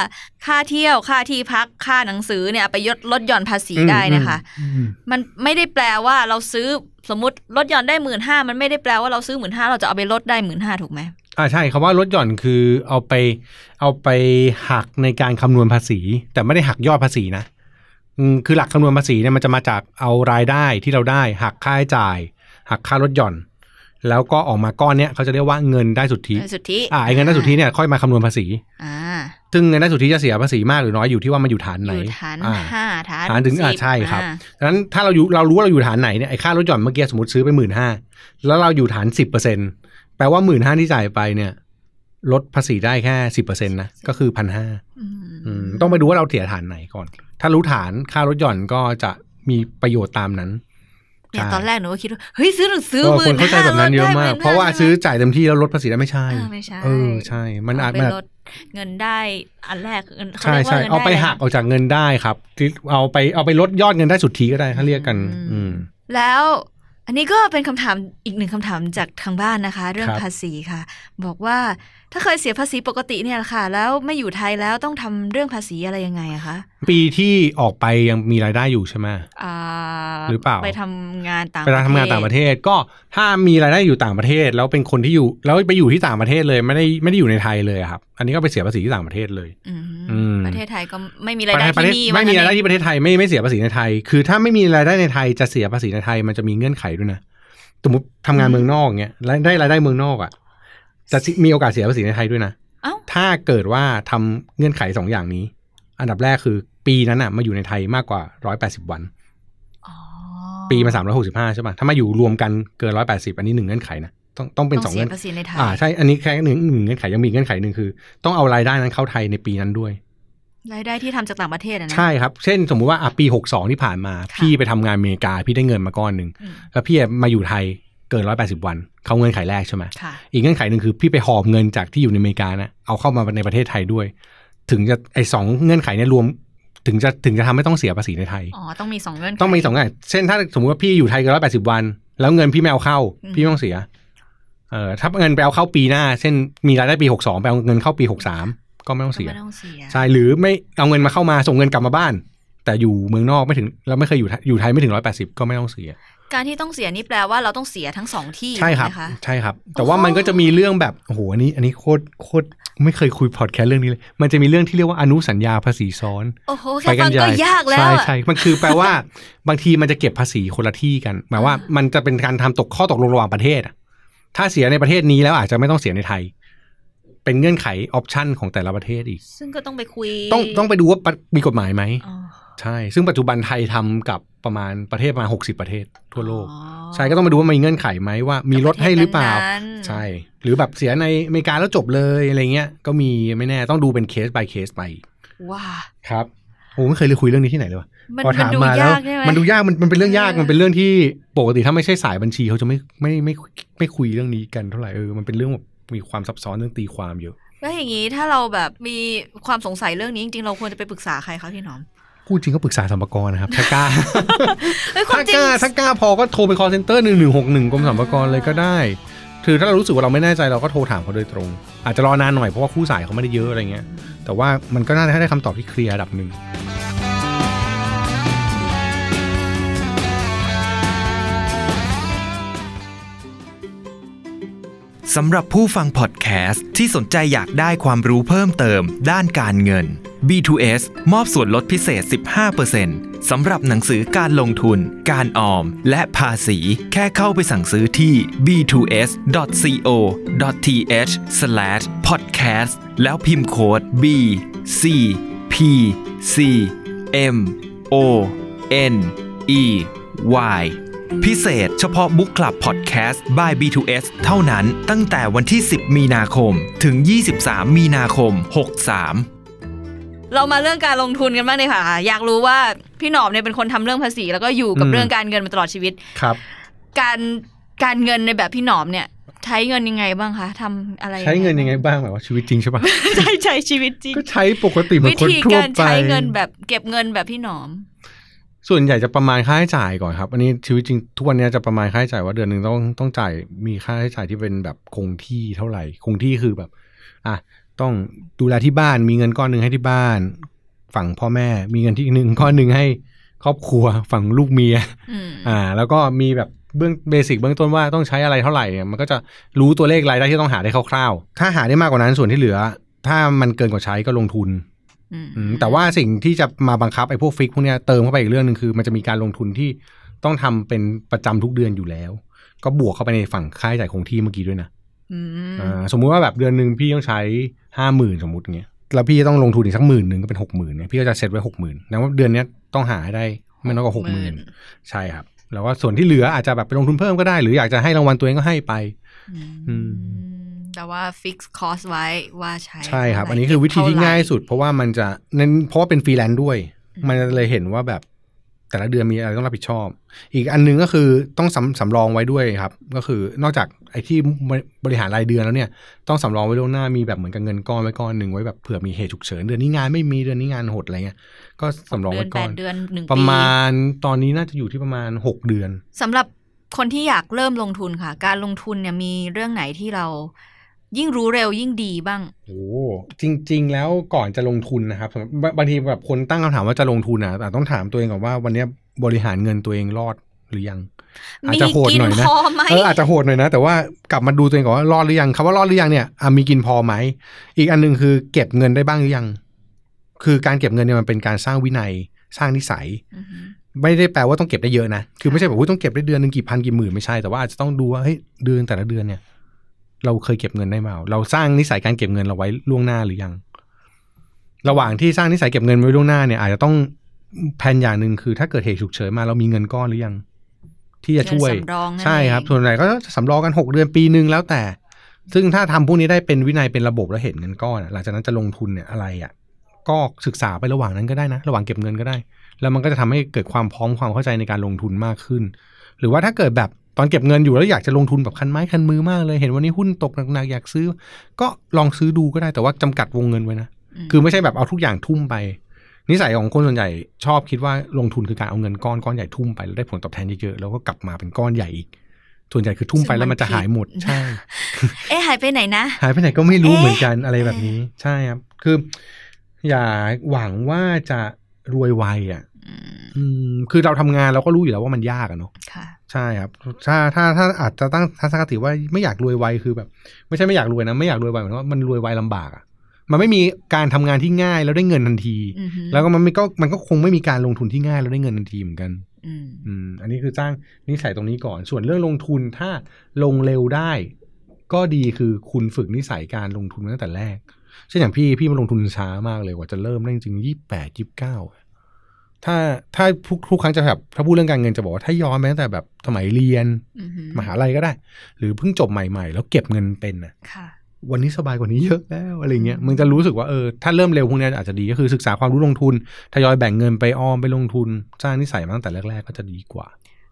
ค่าเที่ยวค่าที่พักค่าหนังสือเนี่ยไปยดลดหย่อนภาษีได้นะคะอืมอืมมันไม่ได้แปลว่าเราซื้อสมมติลดหย่อนได้หมื่นห้ามันไม่ได้แปลว่าเราซื้อหมื่นห้าเราจะเอาไปลดได้หมื่นห้าถูกไหมอ่าใช่คำว่าลดหย่อนคือเอาไปเอาไปหักในการคำนวณภาษี แต่ไม่ได้หักยอดภาษีนะอืมคือหลักคำนวณภาษีเนี่ยมันจะมาจากเอารายได้ที่เราได้หักค่าใช้จ่าย หักค่าลดหย่อน แล้วก็ออกมาก้อนเนี้ยเขาจะเรียกว่าเงินได้สุทธิสุทธิอ่าไอ้เงินได้สุทธิเนี่ยค่อยมาคำนวณภาษีอ่าซึ่งเงินได้สุทธิจะเสียภาษีมากหรือน้อยอยู่ที่ว่ามันอยู่ฐานไหนอยู่ฐานอ่าห้าฐานฐานถึงอ่าสิใช่ครับอ่าดังนั้นถ้าเราอยู่เรารู้ว่าเราอยู่ฐานไหนเนี่ยไอ้ค่าลดหย่อนเมื่อกี้สมมติซื้อไปหมื่นห้าแล้วเราอยู่ฐานสิบเปอร์เซ็นแปลว่าหมื่นห้าที่จ่ายไปเนี่ยลดภาษีได้แค่สิบเปอร์เซ็นต์นะก็คือพันห้าอืมต้องไปดูว่าเราเสียฐานไหนก่อน ถ้ารู้ฐานค่าลดหย่อนก็จะมีประโยชน์ตามนั้น เนี่ยใช่ตอนแรกหนูก็คิดว่าเฮ้ยซื้อหนังสือก็หมื่คนนเข้าใจห้าแบบนั้นเยอะมาก เพราะว่าซื้อจ่ายเต็มที่แล้วลดภาษีได้ไม่ใช่ไม่ใช่เออใช่ มันอาจเไปมันอาจลดเงินได้อันแรกเงินเขาใช่เรียกว่าใช่งินเอาไปด้หักออกจากเงินได้ครับที่เอาไปเอาไปลดยอดเงินได้สุทธิก็ได้ถ้าเรียกกัน อืมแล้วอันนี้ก็เป็นคำถามอีกหนึ่งคำถามจากทางบ้านนะคะ เรื่องครับภาษีค่ะ บอกว่า ถ้าเคยเสียภาษีปกติเนี่ยแหละค่ะ แล้วไม่อยู่ไทยแล้วต้องทำเรื่องภาษีอะไรยังไงอะคะปีที่ออกไปยังมีรายได้อยู่ใช่ไหมอ่าหรือเปล่าไปทำงานต่างไปทำงานต่างประเทศ ก็ถ้ามีรายได้อยู่ต่างประเทศ แล้วเป็นคนที่อยู่แล้วไปอยู่ที่ต่างประเทศเลยไม่ได้ไม่ได้อยู่ในไทยเลยอะครับ อันนี้ก็ไปเสียภาษีที่ต่างประเทศเลยอืมอืมประเทศไทยก็ไม่มีรายได้ประเทศที่นี่ไม่มีรายได้ว่างั้นที่ประเทศไทยไม่ไม่เสียภาษีในไทย คือถ้าไม่มีรายได้ในไทยจะเสียภาษีในไทยมันจะมีเงื่อนไขด้วยนะสมมติทำงานเมืองนอกเงี้ยแล้วได้รายได้เมืองนอกอะ จะมีโอกาสเสียภาษีในไทยด้วยนะเอ้าถ้าเกิดว่าทำเงื่อนไขสองอย่างนี้ อันดับแรกคือปีนั้นอะมาอยู่ในไทยมากกว่าร้อยแปดสิบวันอ๋อปีมาสามร้อยหกสิบห้าใช่ป่ะถ้ามาอยู่รวมกันเกินร้อยแปดสิบอันนี้หนึ่งเงื่อนไขนะต้องต้องเป็นสองเสีเงื่ยอนภาษีในไทยอ่าใช่อันนี้แค่หนึ่งหนึ่งเงื่อนไขยังมีเงื่อนไขหนึ่งคือ ต้องเอารายได้นั้นเข้าไทยในปีนั้นด้วยรายได้ที่ทำจากต่างประเทศอะนะใช่ครับ เช่นสมมุติว่าอะปีหกสองที่ผ่านมาค่ะพี่ไปทำงานอเมริกาพี่ได้เงินมาก้อนหนึ่งอืมแล้วพี่มาอยู่ไทย เกินร้อยแปดสิบวัน เขาเงื่อนไขแรกใช่ไหมค่ะอีกเงื่อนไขหนึ่งคือพี่ไปหอบเงินจากที่อยู่ในอเมริกานะเอาเข้ามาในประเทศไทยด้วย ถึงจะไอสองเงื่อนไขเนี่ยรวมถึงจะถึงจะทำให้ต้องเสียภาษีในไทย อ๋อ ต้องมีสองเงื่อนไขต้องมีสองเงื่อนไขเช่นถ้าสมมติว่าพี่อยู่ไทยเกินร้อยแปดสิบวัน แล้วเงินพี่ไม่เอาเข้าอืมพี่ไม่ต้องเสีย เออถ้าเงินไปเอาเข้าปีหน้า เช่นมีรายได้ปีหกสองไปเอาเงินเข้าปีหกสามก็ไม่ต้องเสียไม่ต้องเสีย ใช่ หรือไม่เอาเงินมาเข้ามาส่งเงินกลับมาบ้าน แต่อยู่เมืองนอกไม่ถึงเราไม่เคยอยู่ไทยอยู่ไทยไม่ถึงร้อยแปดสิบก็ไม่ต้องเสีย การที่ต้องเสียนี่แปลว่าเราต้องเสียทั้งสองที่ใช่ครับไหมคะใช่ครับ แต่ว่ามันก็จะมีเรื่องแบบโอ้โหอันนี้ อันนี้โคตรโคตรไม่เคยคุยพอดแคสต์เรื่องนี้เลย มันจะมีเรื่องที่เรียกว่าอนุสัญญาภาษีซ้อนโอ้โหแค่ฟังก็ยากแล้วใช่อะใช่มันคือแปลว่า บางทีมันจะเก็บภาษีคนละที่กันหมายว่า มันจะเป็นการทำตกข้อตกลงระหว่างประเทศอะถ้าเสียในประเทศนี้แล้วอาจจะไม่ต้องเสียในไทย เป็นเงื่อนไขออปชันของแต่ละประเทศอีก ซึ่งก็ต้องไปคุย ต้องต้องไปดูว่ามีกฎหมายไหมอ๋อ ใช่ ซึ่งปัจจุบันไทยทำกับประมาณประเทศประมาณหกสิบประเทศทั่วโลกอ๋อใช่ก็ต้องมาดูว่ามีเงื่อนไขไหมว่ามีลดให้หรือเปล่ากับประเทศนั้นๆใช่ หรือแบบเสียในอเมริกาแล้วจบเลยอะไรเงี้ย ก็มีไม่แน่ต้องดูเป็นเคส by เคสไปว้าครับโอ้ไม่เคยเลยคุยเรื่องนี้ที่ไหนเลยวะมันพอมันถามดูมาแล้วยากใช่ไหมมันดูยากมันมันเป็นเรื่องยากเออมันเป็นเรื่องที่ปกติถ้าไม่ใช่สายบัญชีเขาจะไม่ไม่ไม่ไม่ไม่คุยเรื่องนี้กันเท่าไหร่เออมันเป็นเรื่องแบบมีความซับซ้อนเรื่องตีความเยอะแล้วอย่างนี้ถ้าเราแบบมีความสงสัยเรื่องนี้จริงๆเราควรจะไปปรึกษาใครคะพี่หนอม พูดจริงก็ปรึกษาสัมภากระนะครับถ้ากล้าเฮ้ยควาถ้ามจริกงล้าถ้ากล้าพอก็โทรไป call center หนึ่งหนึ่งหกหนึ่งกรมสรรพากรเลยก็ได้คือถ้าเรารู้สึกว่าเราไม่แน่ใจเราก็โทรถามเขาโดยตรง อาจจะรอนานหน่อยเพราะว่าคู่สายเขาไม่ได้เยอะอะไรเงี้ย แต่ว่ามันก็น่าจะได้คำตอบที่เคลียร์ระดับหนึ่งสำหรับผู้ฟังพอดแคสต์ที่สนใจอยากได้ความรู้เพิ่มเติมด้านการเงิน B2S มอบส่วนลดพิเศษ 15%สำหรับหนังสือการลงทุน การออม และภาษี แค่เข้าไปสั่งซื้อที่ b2s.co.th/podcast แล้วพิมพ์โค้ด B C P C M O N E Y พิเศษเฉพาะ Book Club Podcast by B2S เท่านั้นตั้งแต่วันที่ 10 มีนาคม ถึง 23 มีนาคม 63 เรามาเรื่องการลงทุนกันบ้างเลยค่ะ อยากรู้ว่าพี่หนอมเนี่ยเป็นคนทำเรื่องภาษี แล้วก็อยู่กับอืมเรื่องการเงินมาตลอดชีวิตครับ การการเงินในแบบพี่หนอมเนี่ยใช้เงินยังไงบ้างคะทำอะไรใช้เงินยังไงบ้างหมายว่าชีวิตจริงใช่ปะใช้ใช้ชีวิตจริงก็ใช้ปกติเหมือวินคนธีทั่วการไปใช้เงินแบบเก็บเงินแบบพี่หนอม ส่วนใหญ่จะประมาณค่าใช้จ่ายก่อนครับ อันนี้ชีวิตจริงทุกวันนี้จะประมาณค่าใช้จ่ายว่าเดือนหนึ่งต้องต้องจ่ายมีค่าใช้จ่ายที่เป็นแบบคงที่เท่าไหร่ คงที่คือแบบ อะ ต้องดูแลที่บ้านมีเงินก้อนหนึ่งให้ที่บ้าน ฝั่งพ่อแม่ มีเงินที่หนึ่งก้อนหนึ่งให้ครอบครัวฝั่งลูกเมียอืมอ่า แล้วก็มีแบบเบื้องเบสิกเบื้องต้นว่าต้องใช้อะไรเท่าไหร่เนี่ยมันก็จะรู้ตัวเลขรายได้ที่ต้องหาได้คร่าวๆ ถ้าหาได้มากกว่านั้นส่วนที่เหลือ ถ้ามันเกินกว่าใช้ก็ลงทุนอืมอืมแต่ว่าสิ่งที่จะมาบังคับไอ้พวกฟิกพวกเนี้ยเติมเข้าไปอีกเรื่องหนึ่งคือ มันจะมีการลงทุนที่ต้องทำเป็นประจำทุกเดือนอยู่แล้ว ก็บวกเข้าไปในฝั่งค่าใช้จ่ายคงที่เมื่อกี้ด้วยนะอืมอ่าสมมุติว่าแบบเดือนหนึ่งพี่ต้องใช้ ห้าหมื่นสมมติเงี้ยแล้วพี่ต้องลงทุนอีกสักหมื่นหนึ่งก็เป็นหกหมื่นเนี่ยพี่ก็จะเซตไว้หกหมื่นแล้วว่าเดือนเนี้ยต้องหาให้ได้ไม่น้อยกว่าหกหมื่นใช่ครับ แล้วก็ส่วนที่เหลืออาจจะแบบไปลงทุนเพิ่มก็ได้ หรืออยากจะให้รางวัลตัวเองก็ให้ไปอือืมมแต่ว่าฟิกคอสไว้ว่าใช้ใช่ครับเท่าไหอันนี้คือวิธีที่เท่ไหร่ง่ายสุด เพราะว่ามันจะเน้นเพราะว่าเป็นฟรีแลนซ์ด้วยอืมมันเลยเห็นว่าแบบ แต่ละเดือนมีอะไรต้องรับผิดชอบ อีกอันหนึงก็คือต้องสำสำรองไว้ด้วยครับ ก็คือนอกจากไอ้ที่บริหารรายเดือนแล้วเนี่ยต้องสำรองไว้ล่วงหน้ามีแบบเหมือนกับเงินก้อนไว้ก้อนหนึ่งไว้แบบเผื่อมีเหตุฉุกเฉินเดือนนี้งานไม่มีเดือนนี้งานหดอะไรเงี้ยก็สำรองเดือไว้นก่แปอนดเดือนหนึ่งประปีมาณตอนนี้น่าจะอยู่ที่ประมาณหกเดือนสำหรับคนที่อยากเริ่มลงทุนค่ะ การลงทุนเนี่ยมีเรื่องไหนที่เรา ยิ่งรู้เร็วยิ่งดีบ้างโอ้จริง ๆ แล้วก่อนจะลงทุนนะครับสำหรับบางบางทีแบบคนตั้งคำถามว่าจะลงทุนนะแต่ต้องถามตัวเองก่อนว่าวันเนี้ยบริหารเงินตัวเองรอดหรือยัง อาจมีจะโหดกินหน่อยนะพอไหมเอออาจจะโหดหน่อยนะ แต่ว่ากลับมาดูตัวเองก่อนว่ารอดหรือยังคำว่ารอดหรือยังเนี่ยอะมีกินพอไหมอีกอันหนึงคือเก็บเงินได้บ้างหรือยัง คือการเก็บเงินเนี่ยมันเป็นการสร้างวินัยสร้างนิสัยอือฮึไม่ได้แปลว่าต้องเก็บได้เยอะนะ คือไม่ใช่แบบว่าต้องเก็บได้เดือนหนึ่งกี่พันกี่หมื่นไม่ใช่ แต่ว่าอาจจะต้องดูว่าเฮ้ยเดือนแต่ละเดือนเนี่ย เราเคยเก็บเงินได้มา เราสร้างนิสัยการเก็บเงินเราไว้ล่วงหน้าหรือยัง ระหว่างที่สร้างนิสัยเก็บเงินไว้ล่วงหน้าเนี่ยอาจจะต้องแผนอย่างหนึ่งคือ ถ้าเกิดเหตุฉุกเฉินมาเรามีเงินก้อนหรือยัง ที่จะช่วยเงินสำรองนั่นใช่ครับเองส่วนใหญ่ก็จะสำรองกันหกเดือนปีหนึ่งแล้วแต่ ซึ่งถ้าทำพวกนี้ได้เป็นวินัยเป็นระบบแล้วเห็นเงินก้อนอะหลังจากนั้นจะลงทุนเนี่ยอะไรอะก็ศึกษาไประหว่างนั้นก็ได้นะ ระหว่างเก็บเงินก็ได้ แล้วมันก็จะทำให้เกิดความพร้อมความเข้าใจในการลงทุนมากขึ้น หรือว่าถ้าเกิดแบบ ตอนเก็บเงินอยู่แล้วอยากจะลงทุนแบบคันไม้คันมือมากเลยเห็นวันนี้หุ้นตกหนักๆอยากซื้อ ก็ลองซื้อดูก็ได้แต่ว่าจำกัดวงเงินไว้นะมคือไม่ใช่แบบเอาทุกอย่างทุ่มไป นิสัยของคนส่วนใหญ่ชอบคิดว่าลงทุนคือการเอาเงินก้อนก้อนใหญ่ทุ่มไปแล้วได้ผลตอบแทนเยอะๆแล้วก็กลับมาเป็นก้อนใหญ่อีกส่วนใหญ่คือทุ่มไปแล้วมันจะหายหมดใช่ เอ๊ะหายไปไหนนะ หายไปไหนก็ไม่รู้เอ๊ะเหมือนกันอะไรแบบนี้ ใช่ครับ คือ อย่าหวังว่าจะรวยไวอะ อืมอืมคือเราทำงานเราก็รู้อยู่แล้วว่ามันยากอะเนาะค่ะใช่ครับ ถ้าถ้าถ้าอาจจะตั้งทัศนคติว่าไม่อยากรวยไวคือแบบ ไม่ใช่ไม่อยากรวยนะไม่อยากรวยไวหมายถึงว่ามันรวยไวลำบากอะมันไม่มีการทำงานที่ง่ายแล้วได้เงินทันทีอือฮึแล้วก็มันไม่ก็มันก็คงไม่มีการลงทุนที่ง่ายแล้วได้เงินทันทีเหมือนกันอืมอืมอันนี้คือสร้างนิสัยตรงนี้ก่อน ส่วนเรื่องลงทุนถ้าลงเร็วได้ ก็ดีคือคุณฝึกนิสัยการลงทุนมาตั้งแต่แรกเช่นอย่างพี่พี่มาลงทุนช้ามากเลยกว่าจะเริ่มได้จริงยี่แปดยี่เก้า ถ้าถ้าทุกทุกครั้งจะแบบถ้าพูดเรื่องการเงินจะบอกว่าถ้าย้อนไปตั้งแต่แบบสมัยเรียนอือฮึมหาลัยก็ได้ หรือเพิ่งจบใหม่ๆ แล้วเก็บเงินเป็นน่ะค่ะวันนี้สบายกว่านี้เยอะแล้วอะไรเงี้ยมันจะรู้สึกว่าเออถ้าเริ่มเร็วพวกเนี้ยอาจจะดีก็คือศึกษาความรู้ลงทุนทยอยแบ่งเงินไปออมไปลงทุน สร้างนิสัยมาตั้งแต่แรก ๆ ก็จะดีกว่า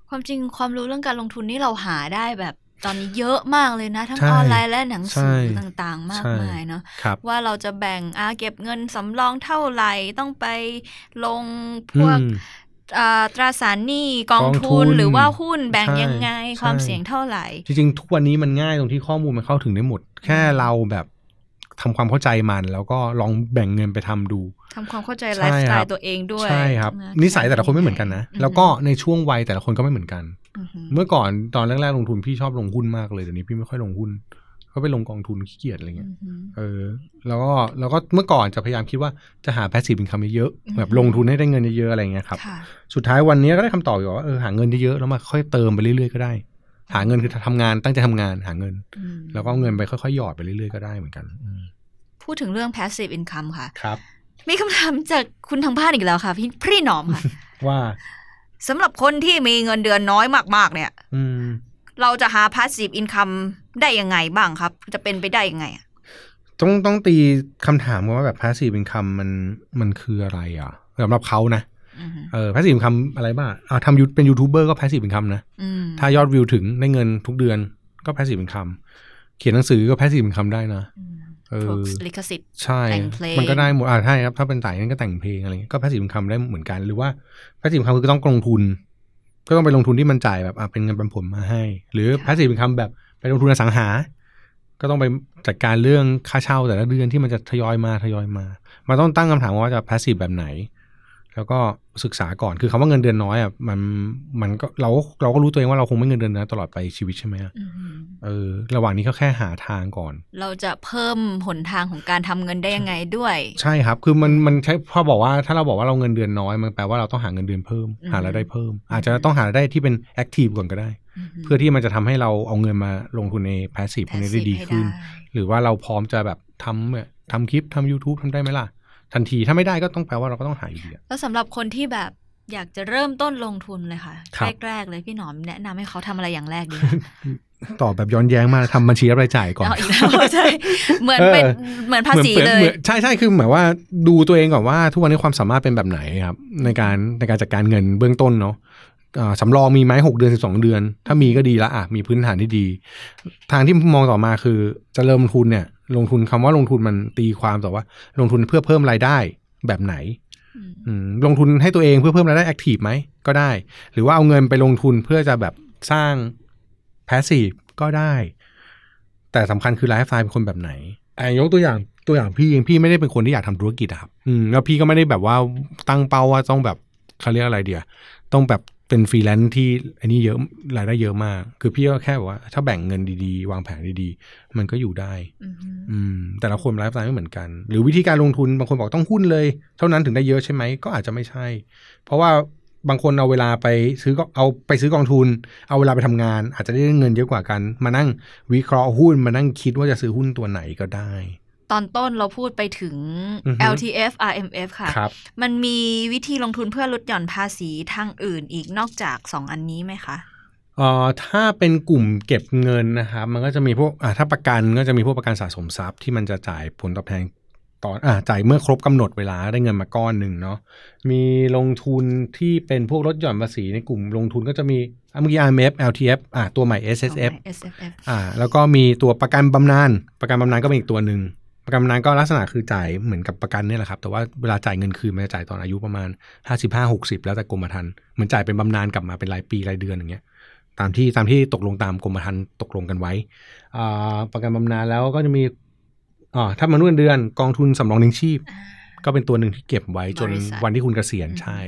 ความจริงความรู้เรื่องการลงทุนนี่เราหาได้แบบ ตอนนี้เยอะมากเลยนะ ทั้งใช่ออนไลน์และหนังสือใช่ต่างๆ มากใช่มายเนาะครับว่าเราจะแบ่งอาเก็บเงินสำรองเท่าไหร่ต้องไปลงพวกอืมอ่าตราสารหนี้กองกองทุทุนนหรือว่าหุ้นแบ่งใช่ยังไงใช่ความเสี่ยงเท่าไหร่ จริงๆ ทุกวันนี้มันง่ายตรงที่ข้อมูลมันเข้าถึงได้หมด แค่เราแบบ ทำความเข้าใจมัน แล้วก็ลองแบ่งเงินไปทำดูทำความเข้าใจใช่ไลฟ์สไตครัล์บตัวเองด้วยใช่ครับะนิสัยแต่ละคนไม่เหมือนกันนะอืมแล้วก็ในช่วงวัยแต่ละคนก็ไม่เหมือนกันอือหือเมื่อก่อนตอนแรกๆลงทุนพี่ชอบลงหุ้นมากเลยเดี๋ยวนี้พี่ไม่ค่อยลงหุ้นก็ไปลงกองทุนขี้เกียจอะไรเงี้ยอือหือเออ แล้วก็แล้วก็เมื่อก่อนจะพยายามคิดว่าจะหา passive income เยอะอืมๆแบบลงทุนให้ได้เงินเยอะๆอะไรเงี้ยครับค่ะสุดท้ายวันนี้ก็ได้คำตอบอยู่ว่าเออหาเงินเยอะๆแล้วมาค่อยเติมไปเรื่อยๆก็ได้ หาเงินคือทำงานตั้งใจทำงานหาเงินอืมแล้วก็เอาเงินไปค่อยๆหยอดไปเรื่อยๆก็ได้เหมือนกันอืมพูดถึงเรื่อง passive income ค่ะครับ มีคำถามจากคุณทางบ้านอีกแล้วค่ะ พี่พี่หนอมค่ะ ว่าสำหรับคนที่มีเงินเดือนน้อยมากๆ เนี่ยอืมเราจะหา passive income ได้ยังไงบ้างครับ จะเป็นไปได้ยังไงอะต้องต้องตีคำถามว่าแบบ passive income มันมันคืออะไรอะสำหรับเขานะ อือหือเออ passive income อะไรบ้างอ่าทำยูเป็นยูทูบเบอร์ก็ passive income นะอืมถ้ายอดวิวถึงได้เงินทุกเดือนก็ passive income เขียนหนังสือก็ passive income ได้นะอืมเออพวกลิขสิทธิ์ใช่แต่งเพลงมันก็ได้หมดอ่าใช่ครับถ้าเป็นสายนั้นก็แต่งเพลงอะไรเงี้ยก็ passive income ได้เหมือนกันหรือว่า passive income คือต้องลงทุน ก็ต้องไปลงทุนที่มันจ่ายแบบอะเป็นเงินปันผลมาให้ หรือ passive income แบบไปลงทุนอสังหา ก็ต้องไปจัดการเรื่องค่าเช่าแต่ละเดือนที่มันจะทยอยมาทยอยมา มันต้องตั้งคำถามว่าจะ passive แบบไหน แล้วก็ศึกษาก่อนคือคำว่าเงินเดือนน้อยอะมันมันก็เราก็เราก็รู้ตัวเองว่าเราคงไม่เงินเดือนน้อยตลอดไปชีวิตใช่ไหมอะอือหือเออระหว่างนี้ก็แค่หาทางก่อน เราจะเพิ่มหนทางของการทำเงินได้ยังไงด้วย ใช่ครับ คือมันมันใช้พอบอกว่าถ้าเราบอกว่าเราเงินเดือนน้อยมันแปลว่าเราต้องหาเงินเดือนเพิ่มอืมหารายได้เพิ่ม อาจจะต้องหารายได้ที่เป็น active ก่อนก็ได้ เพื่อที่มันจะทำให้เราเอาเงินมาลงทุนใน passive พวกนี้ได้ดีให้ขึ้นได้หรือว่าเราพร้อมจะแบบทำเนี่ยทำคลิปทำ YouTube ทำได้ไหมล่ะ ทันทีถ้าไม่ได้ก็ต้องแปลว่าเราก็ต้องหาอยู่ดีอะแล้วสำหรับคนที่แบบอยากจะเริ่มต้นลงทุนเลยค่ะครับแรกๆเลยพี่หนอมแนะนำให้เขาทำอะไรอย่างแรกดีตอบแบบย้อนแย้งมากทำบัญชีรับรายจ่ายก่อนเอาอีกแล้วใช่เหมือนเป็นเออเหมือนภาษีหมือนเลหยมือนใช่ใช่คือหมายว่าดูตัวเองก่อนว่าทุกวันนี้ความสามารถเป็นแบบไหนครับ ในการในการจัดการเงินเบื้องต้นเนาะอ่าสำรองมีไหมหกเดือนสิบสองเดือน ถ้ามีก็ดีละอะมีพื้นฐานที่ดี ทางที่มองต่อมาคือจะเริ่มลงทุนเนี่ย ลงทุนคำว่าลงทุนมันตีความแต่ว่า ลงทุนเพื่อเพิ่มรายได้แบบไหนอืมลงทุนให้ตัวเองเพื่อเพิ่มรายได้ active ไหมก็ได้ หรือว่าเอาเงินไปลงทุนเพื่อจะแบบสร้าง passive ก็ได้ แต่สำคัญคือไลฟ์สไตล์เป็นคนแบบไหนอะยกตัวอย่างตัวอย่างพี่เองพี่ไม่ได้เป็นคนที่อยากทำธุรกิจอะครับ อืมแล้วพี่ก็ไม่ได้แบบว่าตั้งเป้าว่าต้องแบบเขาเรียกอะไรเดียวต้องแบบ เป็นฟรีแลนซ์ที่อันนี้เยอะรายได้เยอะมาก คือพี่ก็แค่แบบว่า ถ้าแบ่งเงินดีๆ วางแผนดีๆ มันก็อยู่ได้อือหืออืมแต่ละคนไลฟ์สไตล์ไม่เหมือนกัน หรือวิธีการลงทุนบางคนบอกต้องหุ้นเลย เท่านั้นถึงได้เยอะใช่ไหมก็อาจจะไม่ใช่ เพราะว่าบางคนเอาเวลาไปซื้อก็เอาไปซื้อกองทุน เอาเวลาไปทำงาน อาจจะได้เงินเยอะกว่ากัน มานั่งวิเคราะห์หุ้นมานั่งคิดว่าจะซื้อหุ้นตัวไหนก็ได้ ตอนต้นเราพูดไปถึงอือฮึ LTF RMF ค่ะครับมันมีวิธีลงทุนเพื่อลดหย่อนภาษีทางอื่นอีกนอกจากสองอันนี้ไหมคะเอ่อถ้าเป็นกลุ่มเก็บเงินนะครับ มันก็จะมีพวกอ่าถ้าประกันก็จะมีพวกประกันสะสมทรัพย์ที่มันจะจ่ายผลตอบแทนตอนอ่าจ่ายเมื่อครบกำหนดเวลาได้เงินมาก้อนหนึ่งเนาะมีลงทุนที่เป็นพวกลดหย่อนภาษีในกลุ่มลงทุนก็จะมีอะเมื่อกี้ IMF LTF อ่าตัวใหม่ SSF ของ SFF อ่าแล้วก็มีตัวประกันบำนาญประกันบำนาญก็เป็นอีกตัวหนึ่ง ประกันบำนาญก็ลักษณะคือจ่ายเหมือนกับประกันเนี่ยแหละครับ แต่ว่าเวลาจ่ายเงินคืนมันจะจ่ายตอนอายุประมาณ55 60แล้วแต่กรมธรรม์เหมือนจ่ายเป็นบำนาญกลับมาเป็นรายปีรายเดือนอย่างเงี้ย ตามที่ตามที่ตกลงตามกรมธรรม์ตกลงกันไว้อ่าประกันบำนาญแล้วก็จะมีอ่าถ้ามานุ่นเดือนกองทุนสำรองเลี้ยงชีพ ก็เป็นตัวหนึ่งที่เก็บไว้จนบริษัทวันที่คุณเกษียณอืมใช่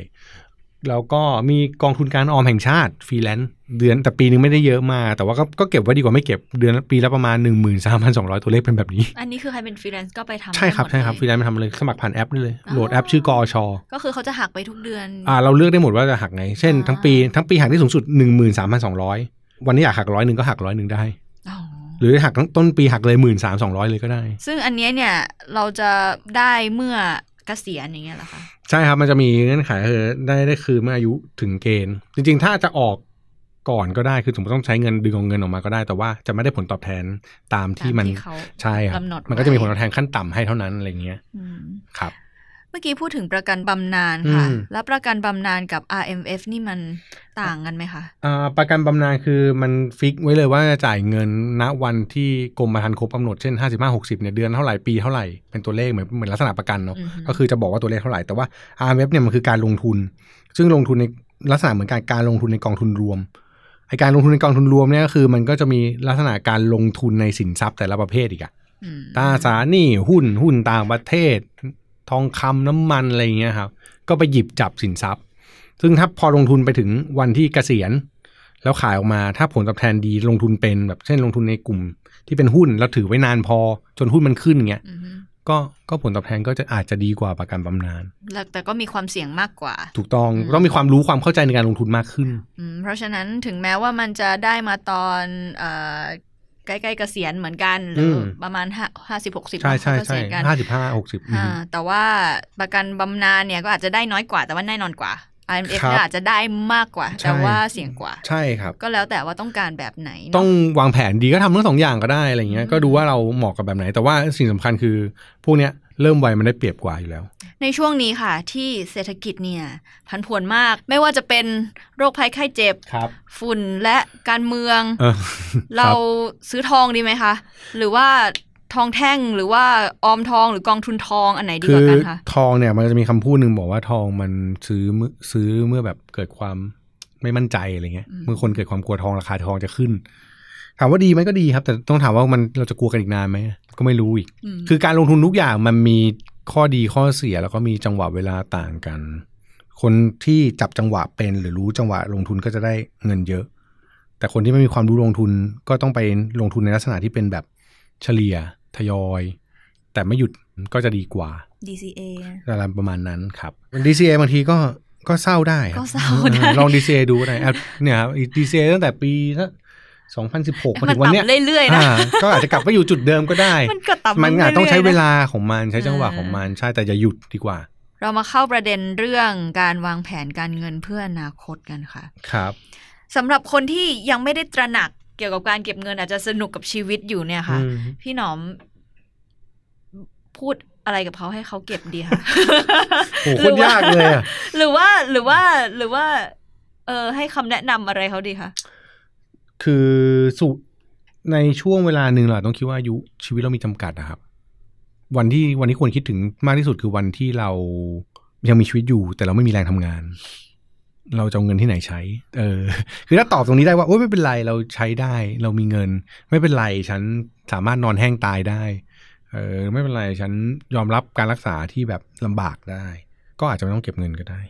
แล้วก็มีกองทุนการออมแห่งชาติฟรีแลนซ์เดือนแต่ปีนึงไม่ได้เยอะมากแต่ว่าก็ก็เก็บไว้ดีกว่าไม่เก็บเดือนละปีละประมาณหนึ่งหมื่นสามพันสองร้อยตัวเลขเป็นแบบนี้ อันนี้คือใครเป็นฟรีแลนซ์ก็ไปทำใช่ครับได้หมดใช่่ครับฟเลยรีแลนซ์มาทำเลยสมัครผ่านแอปได้เลยอ๋อโหลดแอปชื่อกอช.ก็คือเขาจะหักไปทุกเดือนอ่าเราเลือกได้หมดว่าจะหักไง เช่นอ่าทั้งปีทั้งปีหักได้สูงสุดหนึ่งหมื่นสามพันสองร้อยวันนี้อยากหักร้อยหนึ่งก็หักร้อยหนึ่งได้อ๋อหรือหักทั้งต้นปีหักเลยหมื่นสามสองร้อยเลยก็ได้ ซึ่งอันเนี้ยเนี่ยเราจะได้เมื่อเกษียณอย่างเงี้ยเหรอคะใช่ครับมันจะมีเงื่อนไขคือได้ได้คืนเมื่ออายุถึงเกณฑ์ จริง ๆ ถ้าจะออกก่อนก็ได้คือสมมติต้องใช้เงินดึงเอาเงินออกมาก็ได้ แต่ว่าจะไม่ได้ผลตอบแทนตามที่มันตามที่เขาใช่ครับกำหนดมันก็จะมีไว้ผลตอบแทนขั้นต่ำให้เท่านั้นอะไรเงี้ยอืมครับเมื่อกี้พูดถึงประกันบำนาญค่ะอืมแล้วประกันบำนาญกับ RMF นี่มันต่างกันไหมคะอ่าประกันบำนาญคือมันฟิกไว้เลยว่าจะจ่ายเงินณวันที่กรมธรรม์ครบกำหนดเช่น 55 60เนี่ยเดือนเท่าไหร่ปีเท่าไหร่เป็นตัวเลขเหมือนเหมือนลักษณะประกันเนาะอือฮึก็คือจะบอกว่าตัวเลขเท่าไหร่แต่ว่า RMF เนี่ยมันคือการลงทุน ซึ่งลงทุนในลักษณะเหมือนการการลงทุนในกองทุนรวมไอการลงทุนในกองทุนรวมเนี่ยก็คือ มันก็จะมีลักษณะการลงทุนในสินทรัพย์แต่ละประเภทอีกอะอืมตราสารหนี้หุ้นหุ้นต่างประเทศ ทองคำน้ำมันอะไรอย่างเงี้ยครับ ก็ไปหยิบจับสินทรัพย์ ซึ่งถ้าพอลงทุนไปถึงวันที่เกษียณ แล้วขายออกมาถ้าผลตอบแทนดีลงทุนเป็นแบบเช่นลงทุนในกลุ่ม ที่เป็นหุ้นแล้วถือไว้นานพอ จนหุ้นมันขึ้นเงี้ยอือฮึก็ก็ผลตอบแทนก็จะอาจจะดีกว่าประกันบำนาญแล้วแต่ก็มีความเสี่ยงมากกว่า ถูกต้องอืมต้องมีความรู้ความเข้าใจในการลงทุนมากขึ้นอืมเพราะฉะนั้นถึงแม้ว่ามันจะได้มาตอนเอ่อ ใกล้ๆเกษียณเหมือนกันหรืออมประมาณห้าห้าสิบหกสิบใช่ใช่เกใช่ษียณกันห้าสิบห้าหกสิบอ่าแต่ว่าประกันบำนาญเนี่ยก็อาจจะได้น้อยกว่าแต่ว่าแน่นอนกว่า IMF ครับเนี่ยอาจจะได้มากกว่าใช่แต่ว่าเสี่ยงกว่า ใช่ครับ ก็แล้วแต่ว่าต้องการแบบไหนเนะต้องวางแผนดีก็ทำทั้งสองอย่างก็ได้อะไรเงี้ยอืมก็ดูว่าเราเหมาะกับแบบไหน แต่ว่าสิ่งสำคัญคือพวกเนี้ย เริ่มไวมันได้เปรียบกว่าอยู่แล้ว ในช่วงนี้ค่ะ ที่เศรษฐกิจเนี่ยพันผวนมาก ไม่ว่าจะเป็นโรคภัยไข้เจ็บครับฝุ่นและการเมืองเออเราซื้อทองดีไหมคะ หรือว่าทองแท่งหรือว่าออมทองหรือกองทุนทองอันไหนดีคืกอว่ากันคะทองเนี่ยมันจะมีคำพูดหนึ่งบอกว่าทองมันซื้อมือซื้อเมื่อแบบเกิดความไม่มั่นใจอะไรเงี้ยเมื่อคนเกิดความกลัวทองราคาทองจะขึ้น ถามว่าดีไหมก็ดีครับ แต่ต้องถามว่ามันเราจะกลัวกันอีกนานไหมก็ไม่รู้อีกมคือการลงทุนทุกอย่างมันมีข้อดีข้อเสียแล้วก็มีจังหวะเวลาต่างกัน คนที่จับจังหวะเป็นหรือรู้จังหวะลงทุนก็จะได้เงินเยอะ แต่คนที่ไม่มีความรู้ลงทุนก็ต้องไปลงทุนในลักษณะที่เป็นแบบเฉลี่ยทยอย แต่ไม่หยุดก็จะดีกว่า DCA อะไรประมาณนั้นครับ DCA บางทีก็ก็เศร้าได้ครับก็เศร้าได้ออลอง DCA ดูก็ได้อะเนี่ยครับ DCA ตั้งแต่ปี สองพันสิบหกมามันถึงวันเนี้ยต่ำเรื่อยๆนะอ่าก็อาจจะกลับไปอยู่จุดเดิมก็ได้ มันก็ต่ำมันอาจต้องใช้รื่ยๆนะเวลาของมันใช้จังหวะของมันใช่แต่อย่าหยุดดีกว่า เรามาเข้าประเด็นเรื่องการวางแผนการเงินเพื่ออนาคตกันค่ะ ครับสำหรับคนที่ยังไม่ได้ตระหนักเกี่ยวกับการเก็บเงินอาจจะสนุกกับชีวิตอยู่เนี่ยค่ะอืมพี่หนอม พูดอะไรกับเขาให้เขาเก็บดีคะโหโคตรยากเลยอะหรือว่าหรือว่าหรือว่า เออให้คำแนะนำอะไรเขาดีคะ คือสุในช่วงเวลาหนึ่งเราต้องคิดว่าอายุชีวิตเรามีจำกัดนะครับ วันที่วันที่ควรคิดถึงมากที่สุดคือวันที่เรายังมีชีวิตอยู่ แต่เราไม่มีแรงทำงาน เราจะเอาเงินที่ไหนใช้ เออ คือถ้าตอบตรงนี้ได้ว่าโอ้ยไม่เป็นไรเราใช้ได้ เรามีเงิน ไม่เป็นไรฉันสามารถนอนแห้งตายได้ เออ ไม่เป็นไรฉันยอมรับการรักษาที่แบบลำบากได้ ก็อาจจะไม่ต้องเก็บเงินก็ได้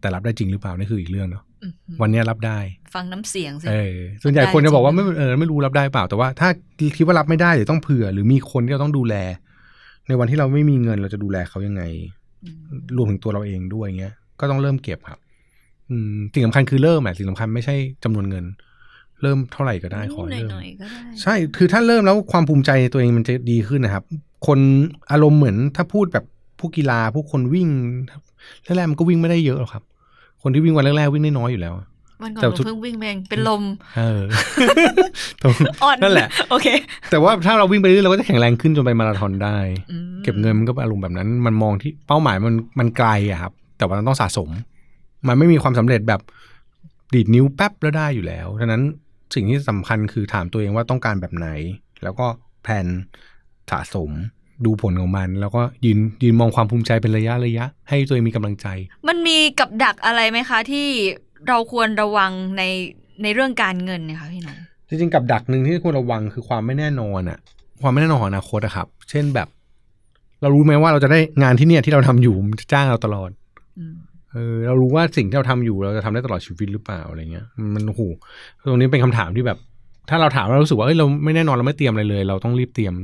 แต่รับได้จริงหรือเปล่านี่คืออีกเรื่องเนาะอืมวันเนี้ยรับได้ ฟังน้ำเสียงสิเออส่วนใหญ่คนจะบอกว่าได้ไม่จริงเออไม่รู้รับได้เปล่า แต่ว่าถ้าคิดว่ารับไม่ได้หรือต้องเผื่อ หรือมีคนที่เราต้องดูแล ในวันที่เราไม่มีเงินเราจะดูแลเขายังไงอืมรวมถึงตัวเราเองด้วยเงี้ย ก็ต้องเริ่มเก็บครับอืมสิ่งสำคัญคือเริ่มแหละสิ่งสำคัญไม่ใช่จำนวนเงิน เริ่มเท่าไหร่ก็ได้ขอให้เริ่มหน่อยๆก็ได้ใช่คือถ้าเริ่มแล้วความภูมิใจในตัวเองมันจะดีขึ้นนะครับ คนอารมณ์เหมือนถ้าพูดแบบผู้กีฬาผู้คนวิ่ง แรกๆมันก็วิ่งไม่ได้เยอะหรอกครับ คนที่วิ่งวันแรกๆวิ่งได้น้อยอยู่แล้ววันก่อนแต่หนูทุกเพิ่งวิ่งไปเองเป็นลม เออตรงอ่อนนั่นแหละ โอเค แต่ว่าถ้าเราวิ่งไปเรื่อยเราก็จะแข็งแรงขึ้นจนไปมาราธอนได้อืมเก็บเงินมันก็อารมณ์แบบนั้น มันมองที่เป้าหมายมันมันไกลอะครับ แต่ว่ามันต้องสะสม มันไม่มีความสำเร็จแบบดีดนิ้วแป๊บแล้วได้อยู่แล้วดังนั้นสิ่งที่สำคัญคือถามตัวเองว่าต้องการแบบไหน แล้วก็แผนสะสม ดูผลของมัน แล้วก็ยืนยืนมองความภูมิใจเป็นระยะระยะ ให้ตัวเองมีกำลังใจ มันมีกับดักอะไรไหมคะ ที่เราควรระวังในในเรื่องการเงินเนี่ยค่ะพี่หน้องจริงๆกับดักหนึ่งที่ควรระวังคือความไม่แน่นอนอะความไม่แน่นอนของอนาคตอะครับ เช่นแบบ เรารู้ไหมว่าเราจะได้งานที่เนี่ยที่เราทำอยู่มันจะจ้างเราตลอดอืมเออเรารู้ว่าสิ่งที่เราทำอยู่เราจะทำได้ตลอดชีวิตหรือเปล่าอะไรเงี้ย มันโอ้โหตรงนี้เป็นคำถามที่แบบ ถ้าเราถามเรารู้สึกว่าเอ้ยเราไม่แน่นอนเราไม่เตรียมอะไรเลย เราต้องรีบเตรียม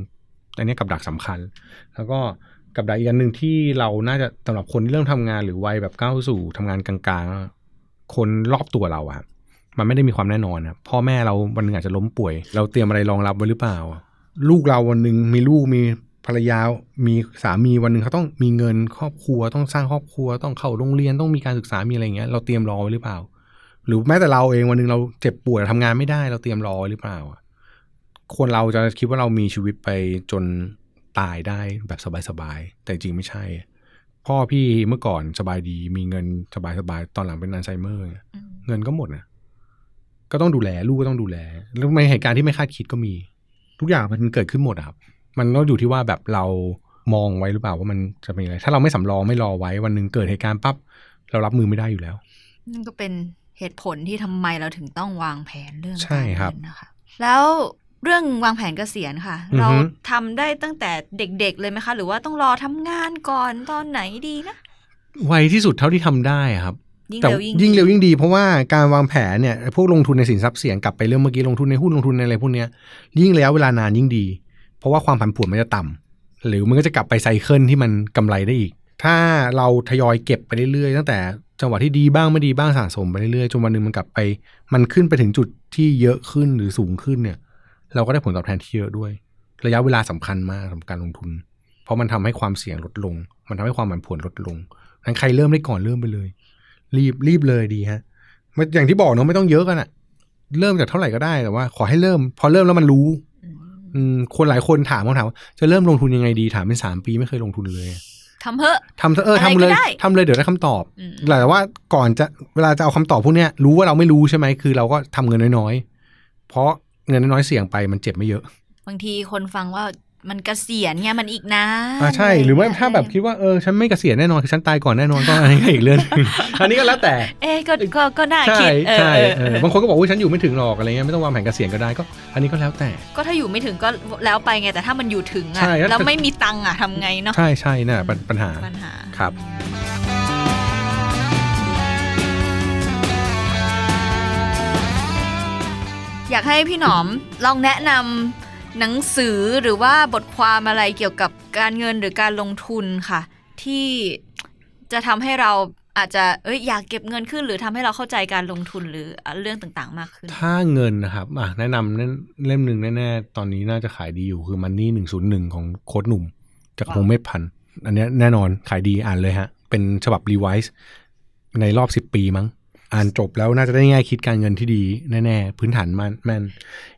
อันนี้กับดักสำคัญ แล้วก็กับดักอีกอันหนึ่งที่เราน่าจะสำหรับคนที่เริ่มทำงานหรือวัยแบบก้าวสู่ทำงานกลางๆ คนรอบตัวเราอะมันไม่ได้มีความแน่นอนนะพ่อแม่เราวันหนึงอาจจะล้มป่วย เราเตรียมอะไรรองรับไว้หรือเปล่า ลูกเราวันหนึ่งมีลูกมีภรรยา มีสามีวันหนึ่งเขาต้องมีเงินครอบครัว ต้องสร้างครอบครัว ต้องเข้าโรงเรียนต้องมีการศึกษามีอะไรอย่างเงี้ยเราเตรียมรอไว้หรือเปล่า หรือแม้แต่เราเองวันหนึ่งเราเจ็บป่วยทำงานไม่ได้เราเตรียมรอไว้หรือเปล่าอะ คนเราจะคิดว่าเรามีชีวิตไปจนตายได้แบบสบายๆ แต่จริงไม่ใช่ พ่อพี่เมื่อก่อนสบายดีมีเงินสบายๆ ตอนหลังเป็นอัลไซเมอร์เนี่ยอืมเงินก็หมดนะก็ต้องดูแล ลูกก็ต้องดูแล แล้วในเหตุการณ์ที่ไม่คาดคิดก็มี ทุกอย่างมันเกิดขึ้นหมดอะครับ มันก็อยู่ที่ว่าแบบเรามองไว้หรือเปล่าว่ามันจะเป็นอะไร ถ้าเราไม่สำรองไม่รอไว้วันหนึ่งเกิดเหตุการณ์ปั๊บเรารับมือไม่ได้อยู่แล้ว นั่นก็เป็นเหตุผลที่ทำไมเราถึงต้องวางแผนเรื่องใช่การครับเงินนะคะ แล้ว เรื่องวางแผนเกษียณค่ะอือฮึเราทำได้ตั้งแต่เด็กๆเลยไหมคะ หรือว่าต้องรอทำงานก่อนตอนไหนดีนะไวที่สุดเท่าที่ทำได้อะครับยิ่งแต่เร็วยิ่งยิ่งดีเร็วยิ่งดีเพราะว่าการวางแผนเนี่ยพวกลงทุนในสินทรัพย์เสี่ยงกลับไปเรื่องเมื่อกี้ลงทุนในหุ้นลงทุนในอะไรพวกเนี้ยยิ่งระยะเวลานานยิ่งดี เพราะว่าความผันผวนมันจะต่ำหรือมันก็จะกลับไปไซเคิลที่มันกำไรได้อีก ถ้าเราทยอยเก็บไปเรื่อยๆตั้งแต่จังหวะที่ดีบ้างไม่ดีบ้างสะสมไปเรื่อยๆจนวันหนึ่งมันกลับไป มันขึ้นไปถึงจุดที่เยอะขึ้นหรือสูงขึ้นเนี่ย เราก็ได้ผลตอบแทนที่เยอะด้วย ระยะเวลาสำคัญมากสำหรับการลงทุน เพราะมันทำให้ความเสี่ยงลดลง มันทำให้ความผันผวนลดลงงั้นใครเริ่มได้ก่อนเริ่มไปเลย รีบรีบเลยดีฮะไม่อย่างที่บอกเนาะไม่ต้องเยอะกันอะเริ่มจากเท่าไหร่ก็ได้แต่ว่า ขอให้เริ่ม พอเริ่มแล้วมันรู้ อืมอืมคนหลายคนถามคำถามว่าจะเริ่มลงทุนยังไงดีถามเป็นสามปีไม่เคยลงทุนเลยทำเถอะทำเถอะเอออะไรทำเลยก็ได้ทำเลยเดี๋ยวได้คำตอบอืมแต่ว่าก่อนจะเวลาจะเอาคำตอบพวกเนี้ยรู้ว่าเราไม่รู้ใช่ไหมคือ เราก็ทำเงินน้อยๆเพราะ เงินน้อยๆเสี่ยงไปมันเจ็บไม่เยอะ บางทีคนฟังว่ามันเกษียณไงมันอีกนะอ่าใช่หรือว่าถ้าแบบคิดว่าเออฉันไม่เกษียณแน่นอนคือฉันตายก่อนแน่นอนก็อันนี้ก็อีกเรื่องหนึ่งอันนี้ก็แล้วแต่ เอ๊ะก็ก็ก็น่าใช่คิดเออใช่เออเอเอออบางคนก็บอกว่าฉันอยู่ไม่ถึงหรอกอะไรเงี้ยไม่ต้องวางแผนเกษียณก็ได้ก็ อันนี้ก็แล้วแต่ ก็ถ้าอยู่ไม่ถึงก็แล้วไปไงแต่ถ้ามันอยู่ถึงอะใช่แล้วแล้วไม่มีตังค์อะทำไงเนาะใช่ใช่น่ะปัญปัญหาปัญหาครับ อยากให้พี่หนอมลองแนะนำหนังสือหรือว่าบทความอะไรเกี่ยวกับการเงินหรือการลงทุนค่ะ ที่จะทำให้เราอาจจะเอ้ยอยากเก็บเงินขึ้น หรือทำให้เราเข้าใจการลงทุนหรือเรื่องต่างๆ มากขึ้น ถ้าเงินนะครับอะแนะนำเล่มหนึ่งแน่ๆ ตอนนี้น่าจะขายดีอยู่คือมันนี่หนึ่งศูนย์หนึ่งของโค้ดหนุ่ม จากว้าวพงเมธพันธ์อันนี้แน่นอนขายดีอ่านเลยฮะ เป็นฉบับรีไวซ์ในรอบสิบปีมั้ง อ่านจบแล้วน่าจะได้แง่คิดการเงินที่ดีแน่ๆพื้นฐานมันแม่น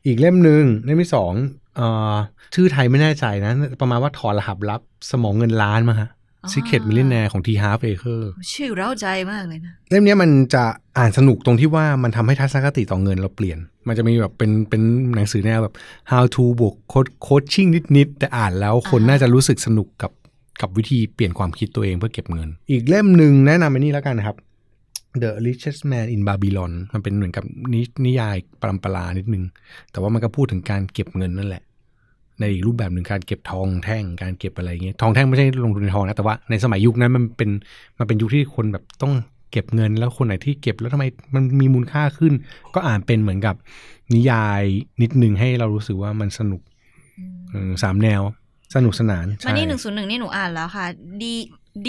อีกเล่มหนึ่งเล่มที่สองเอ่อชื่อไทยไม่แน่ใจนะ ประมาณว่าถอดรหัสลับสมองเงินล้านมั้งฮะอ๋อ Secret Millionaire ของ T Half Acre ชื่อเร้าใจมากเลยนะ เล่มเนี้ยมันจะอ่านสนุกตรงที่ว่ามันทำให้ทัศนคติต่อเงินเราเปลี่ยน มันจะมีแบบเป็นเป็นหนังสือแนวแบบ how to บวกโคชชิ่งนิดๆ แต่อ่านแล้วคนอ่าฮะน่าจะรู้สึกสนุกกับกับวิธีเปลี่ยนความคิดตัวเองเพื่อเก็บเงิน อีกเล่มหนึ่งแนะนำไปนี่แล้วกันนะครับ The Richest Man in Babylon มันเป็นเหมือนกับนินิยายปรำปรานิดนึง แต่ว่ามันก็พูดถึงการเก็บเงินนั่นแหละ ในอีกรูปแบบหนึ่งการเก็บทองแท่ง การเก็บอะไรเงี้ย ทองแท่งไม่ใช่ลงทุนในทองนะ แต่ว่าในสมัยยุคนั้นมันเป็นมันเป็นยุคที่คนแบบต้องเก็บเงินแล้วคนไหนที่เก็บแล้วทำไมมันมีมูลค่าขึ้น ก็อ่านเป็นเหมือนกับนิยายนิดนึงให้เรารู้สึกว่ามันสนุกเออสามแนวสนุกสนานมันนี่หนึ่งศูนย์หนึ่งนี่หนูอ่านแล้วค่ะ ดี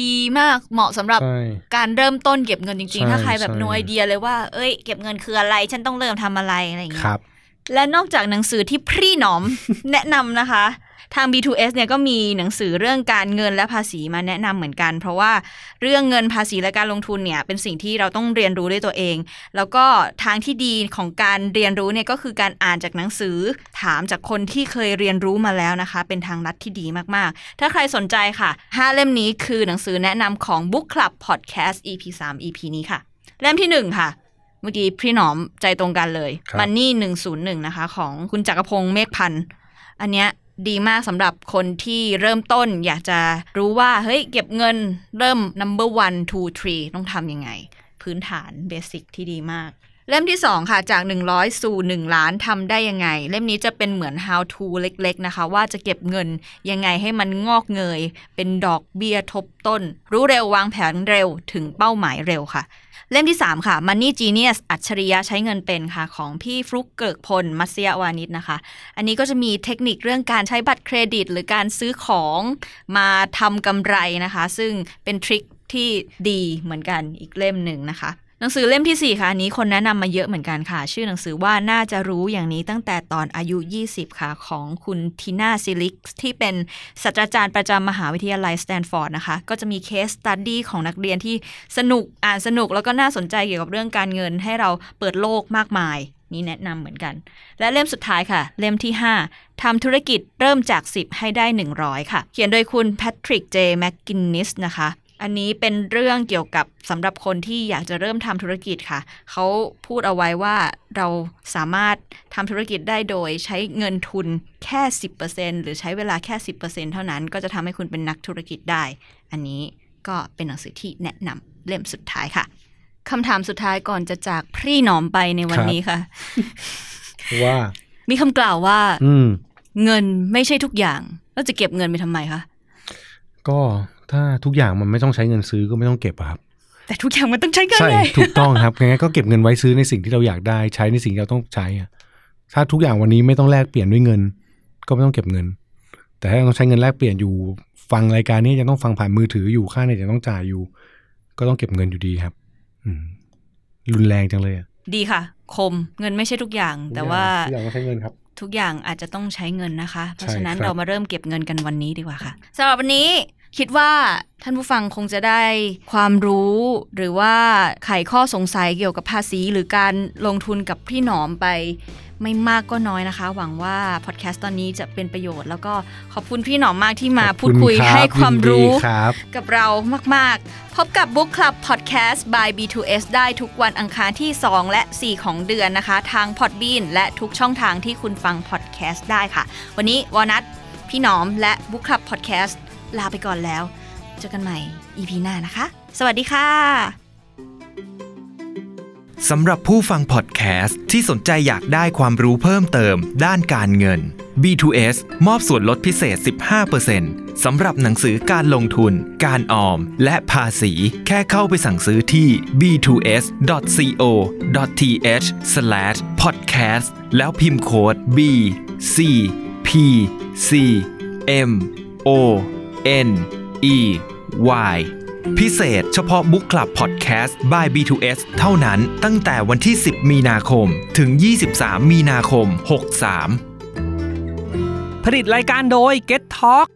ดีมากเหมาะสำหรับใช่การเริ่มต้นเก็บเงินจริงใช่ๆถ้าใครแบบใช่โนไอเดียเลยว่า เอ้ย เก็บเงินคืออะไร ฉันต้องเริ่มทำอะไรอะไรอย่างเงี้คยรับและนอกจากหนังสือที่พี่หนอมแนะนำนะคะ ทาง B2S เนี่ยก็มีหนังสือเรื่องการเงินและภาษีมาแนะนำเหมือนกัน เพราะว่าเรื่องเงินภาษีและการลงทุนเนี่ยเป็นสิ่งที่เราต้องเรียนรู้ด้วยตัวเอง แล้วก็ทางที่ดีของการเรียนรู้เนี่ยก็คือการอ่านจากหนังสือถามจากคนที่เคยเรียนรู้มาแล้วนะคะ เป็นทางลัดที่ดีมากๆ ถ้าใครสนใจค่ะห้าเล่มนี้คือหนังสือแนะนำของ Book Club Podcast EP 3 EP นี้ค่ะ เล่มที่หนึ่งค่ะเมื่อกี้พี่หนอมใจตรงกันเลยครับมันนี่หนึ่งศูนย์หนึ่งนะคะ ของคุณจักรพงศ์เมฆพันธ์ อันเนี้ย ดีมากสำหรับคนที่เริ่มต้นอยากจะรู้ว่า เฮ้ย เก็บเงินเริ่ม number one two three ต้องทำยังไง พื้นฐานเบสิกที่ดีมาก เล่มที่ 2 ค่ะ จาก 100 สู่ 1 ล้านทำได้ยังไง เล่มนี้จะเป็นเหมือน how to เล็ก ๆ นะคะ ว่าจะเก็บเงินยังไงให้มันงอกเงย เป็นดอกเบี้ยทบต้น รู้เร็ววางแผนเร็วถึงเป้าหมายเร็วค่ะ เล่มที่ 3 ค่ะ Money Genius อัจฉริยะใช้เงินเป็นค่ะ ของพี่ฟลุกเกิกพล มัสยาวานิชนะคะ อันนี้ก็จะมีเทคนิคเรื่องการใช้บัตรเครดิต หรือการซื้อของมาทำกำไรนะคะ ซึ่งเป็นทริคที่ดีเหมือนกันอีกเล่มหนึ่งนะคะ หนังสือเล่มที่ 4 ค่ะ อันนี้คนแนะนำมาเยอะเหมือนกันค่ะ ชื่อหนังสือว่าน่าจะรู้อย่างนี้ตั้งแต่ตอนอายุ 20 ค่ะ ของคุณทีน่าซีลิกที่เป็นศาสตราจารย์ประจำมหาวิทยาลัยสแตนฟอร์ดนะคะ ก็จะมี case study ของนักเรียนที่สนุกอ่านสนุกแล้วก็น่าสนใจเกี่ยวกับเรื่องการเงินให้เราเปิดโลกมากมาย นี่แนะนำเหมือนกัน และเล่มสุดท้ายค่ะ เล่มที่ 5ทำธุรกิจเริ่มจาก 10 ให้ได้ 100 ค่ะ เขียนโดยคุณแพทริกเจแมคกินนิสนะคะ อันนี้เป็นเรื่องเกี่ยวกับสำหรับคนที่อยากจะเริ่มทำธุรกิจค่ะ เขาพูดเอาไว้ว่าเราสามารถทำธุรกิจได้โดยใช้เงินทุนแค่ 10%หรือใช้เวลาแค่ 10%เท่านั้น ก็จะทำให้คุณเป็นนักธุรกิจได้ อันนี้ก็เป็นหนังสือที่แนะนำเล่มสุดท้ายค่ะคำถามสุดท้ายก่อนจะจากพี่หนอมไปในวันนี้ค่ะ ว่า มีคำกล่าวว่าอืมเงินไม่ใช่ทุกอย่าง แล้วจะเก็บเงินไปทำไมคะก็ ถ้าทุกอย่างมันไม่ต้องใช้เงินซื้อก็ไม่ต้องเก็บอะครับ แต่ทุกอย่างมันต้องใช้เงินใช่ไงถูกต้องครับงั้นก็เก็บเงินไว้ซื้อในสิ่งที่เราอยากได้ใช้ในสิ่งที่เราต้องใช้อะถ้าทุกอย่างวันนี้ไม่ต้องแลกเปลี่ยนด้วยเงิน ก็ไม่ต้องเก็บเงิน แต่ถ้าต้องใช้เงินแลกเปลี่ยนอยู่ฟังรายการนี้ยังต้องฟังผ่านมือถืออยู่ค่าเน็ตยังต้องจ่ายอยู่ ก็ต้องเก็บเงินอยู่ดีครับ อืมรุนแรงจังเลยอะดีค่ะ คมเงินไม่ใช่ทุกอย่าง แต่ว่าทุกอย่างต้องใช้เงินครับ ทุกอย่างอาจจะต้องใช้เงินนะคะ เพราะใช่ฉะนั้นครับเรามาเริ่มเก็บเงินกันวันนี้ดีกว่าค่ะสำหรับวันนี้ คิดว่าท่านผู้ฟังคงจะได้ความรู้หรือว่าไขข้อสงสัยเกี่ยวกับภาษี หรือการลงทุนกับพี่หนอมไปไม่มากก็น้อยนะคะ หวังว่าพอดแคสต์ตอนนี้จะเป็นประโยชน์ แล้วก็ขอบคุณพี่หนอมมากที่มาพูดคุยให้ความรู้รกับเรามาก ๆ พบกับ Book Club Podcast by B2S ได้ทุกวันอังคารที่ 2 และ 4 ของเดือนนะคะ ทาง Podbean และทุกช่องทางที่คุณฟัง podcast ได้ค่ะ วันนี้วอนัทพี่หนอมและ Book Club Podcast ลาไปก่อนแล้ว เจอกันใหม่ EP หน้านะคะ สวัสดีค่ะสำหรับผู้ฟังพอดแคสต์ที่สนใจอยากได้ความรู้เพิ่มเติม ด้านการเงิน B2S มอบส่วนลดพิเศษ 15%สำหรับหนังสือการลงทุน การออม และภาษี แค่เข้าไปสั่งซื้อที่ b2s.co.th/podcast แล้วพิมพ์โค้ด B C P C M O N E Y พิเศษเฉพาะ Book Club Podcast by B2S เท่านั้นตั้งแต่วันที่ 10 มีนาคม ถึง 23 มีนาคม 63 ผลิตรายการโดย Get Talk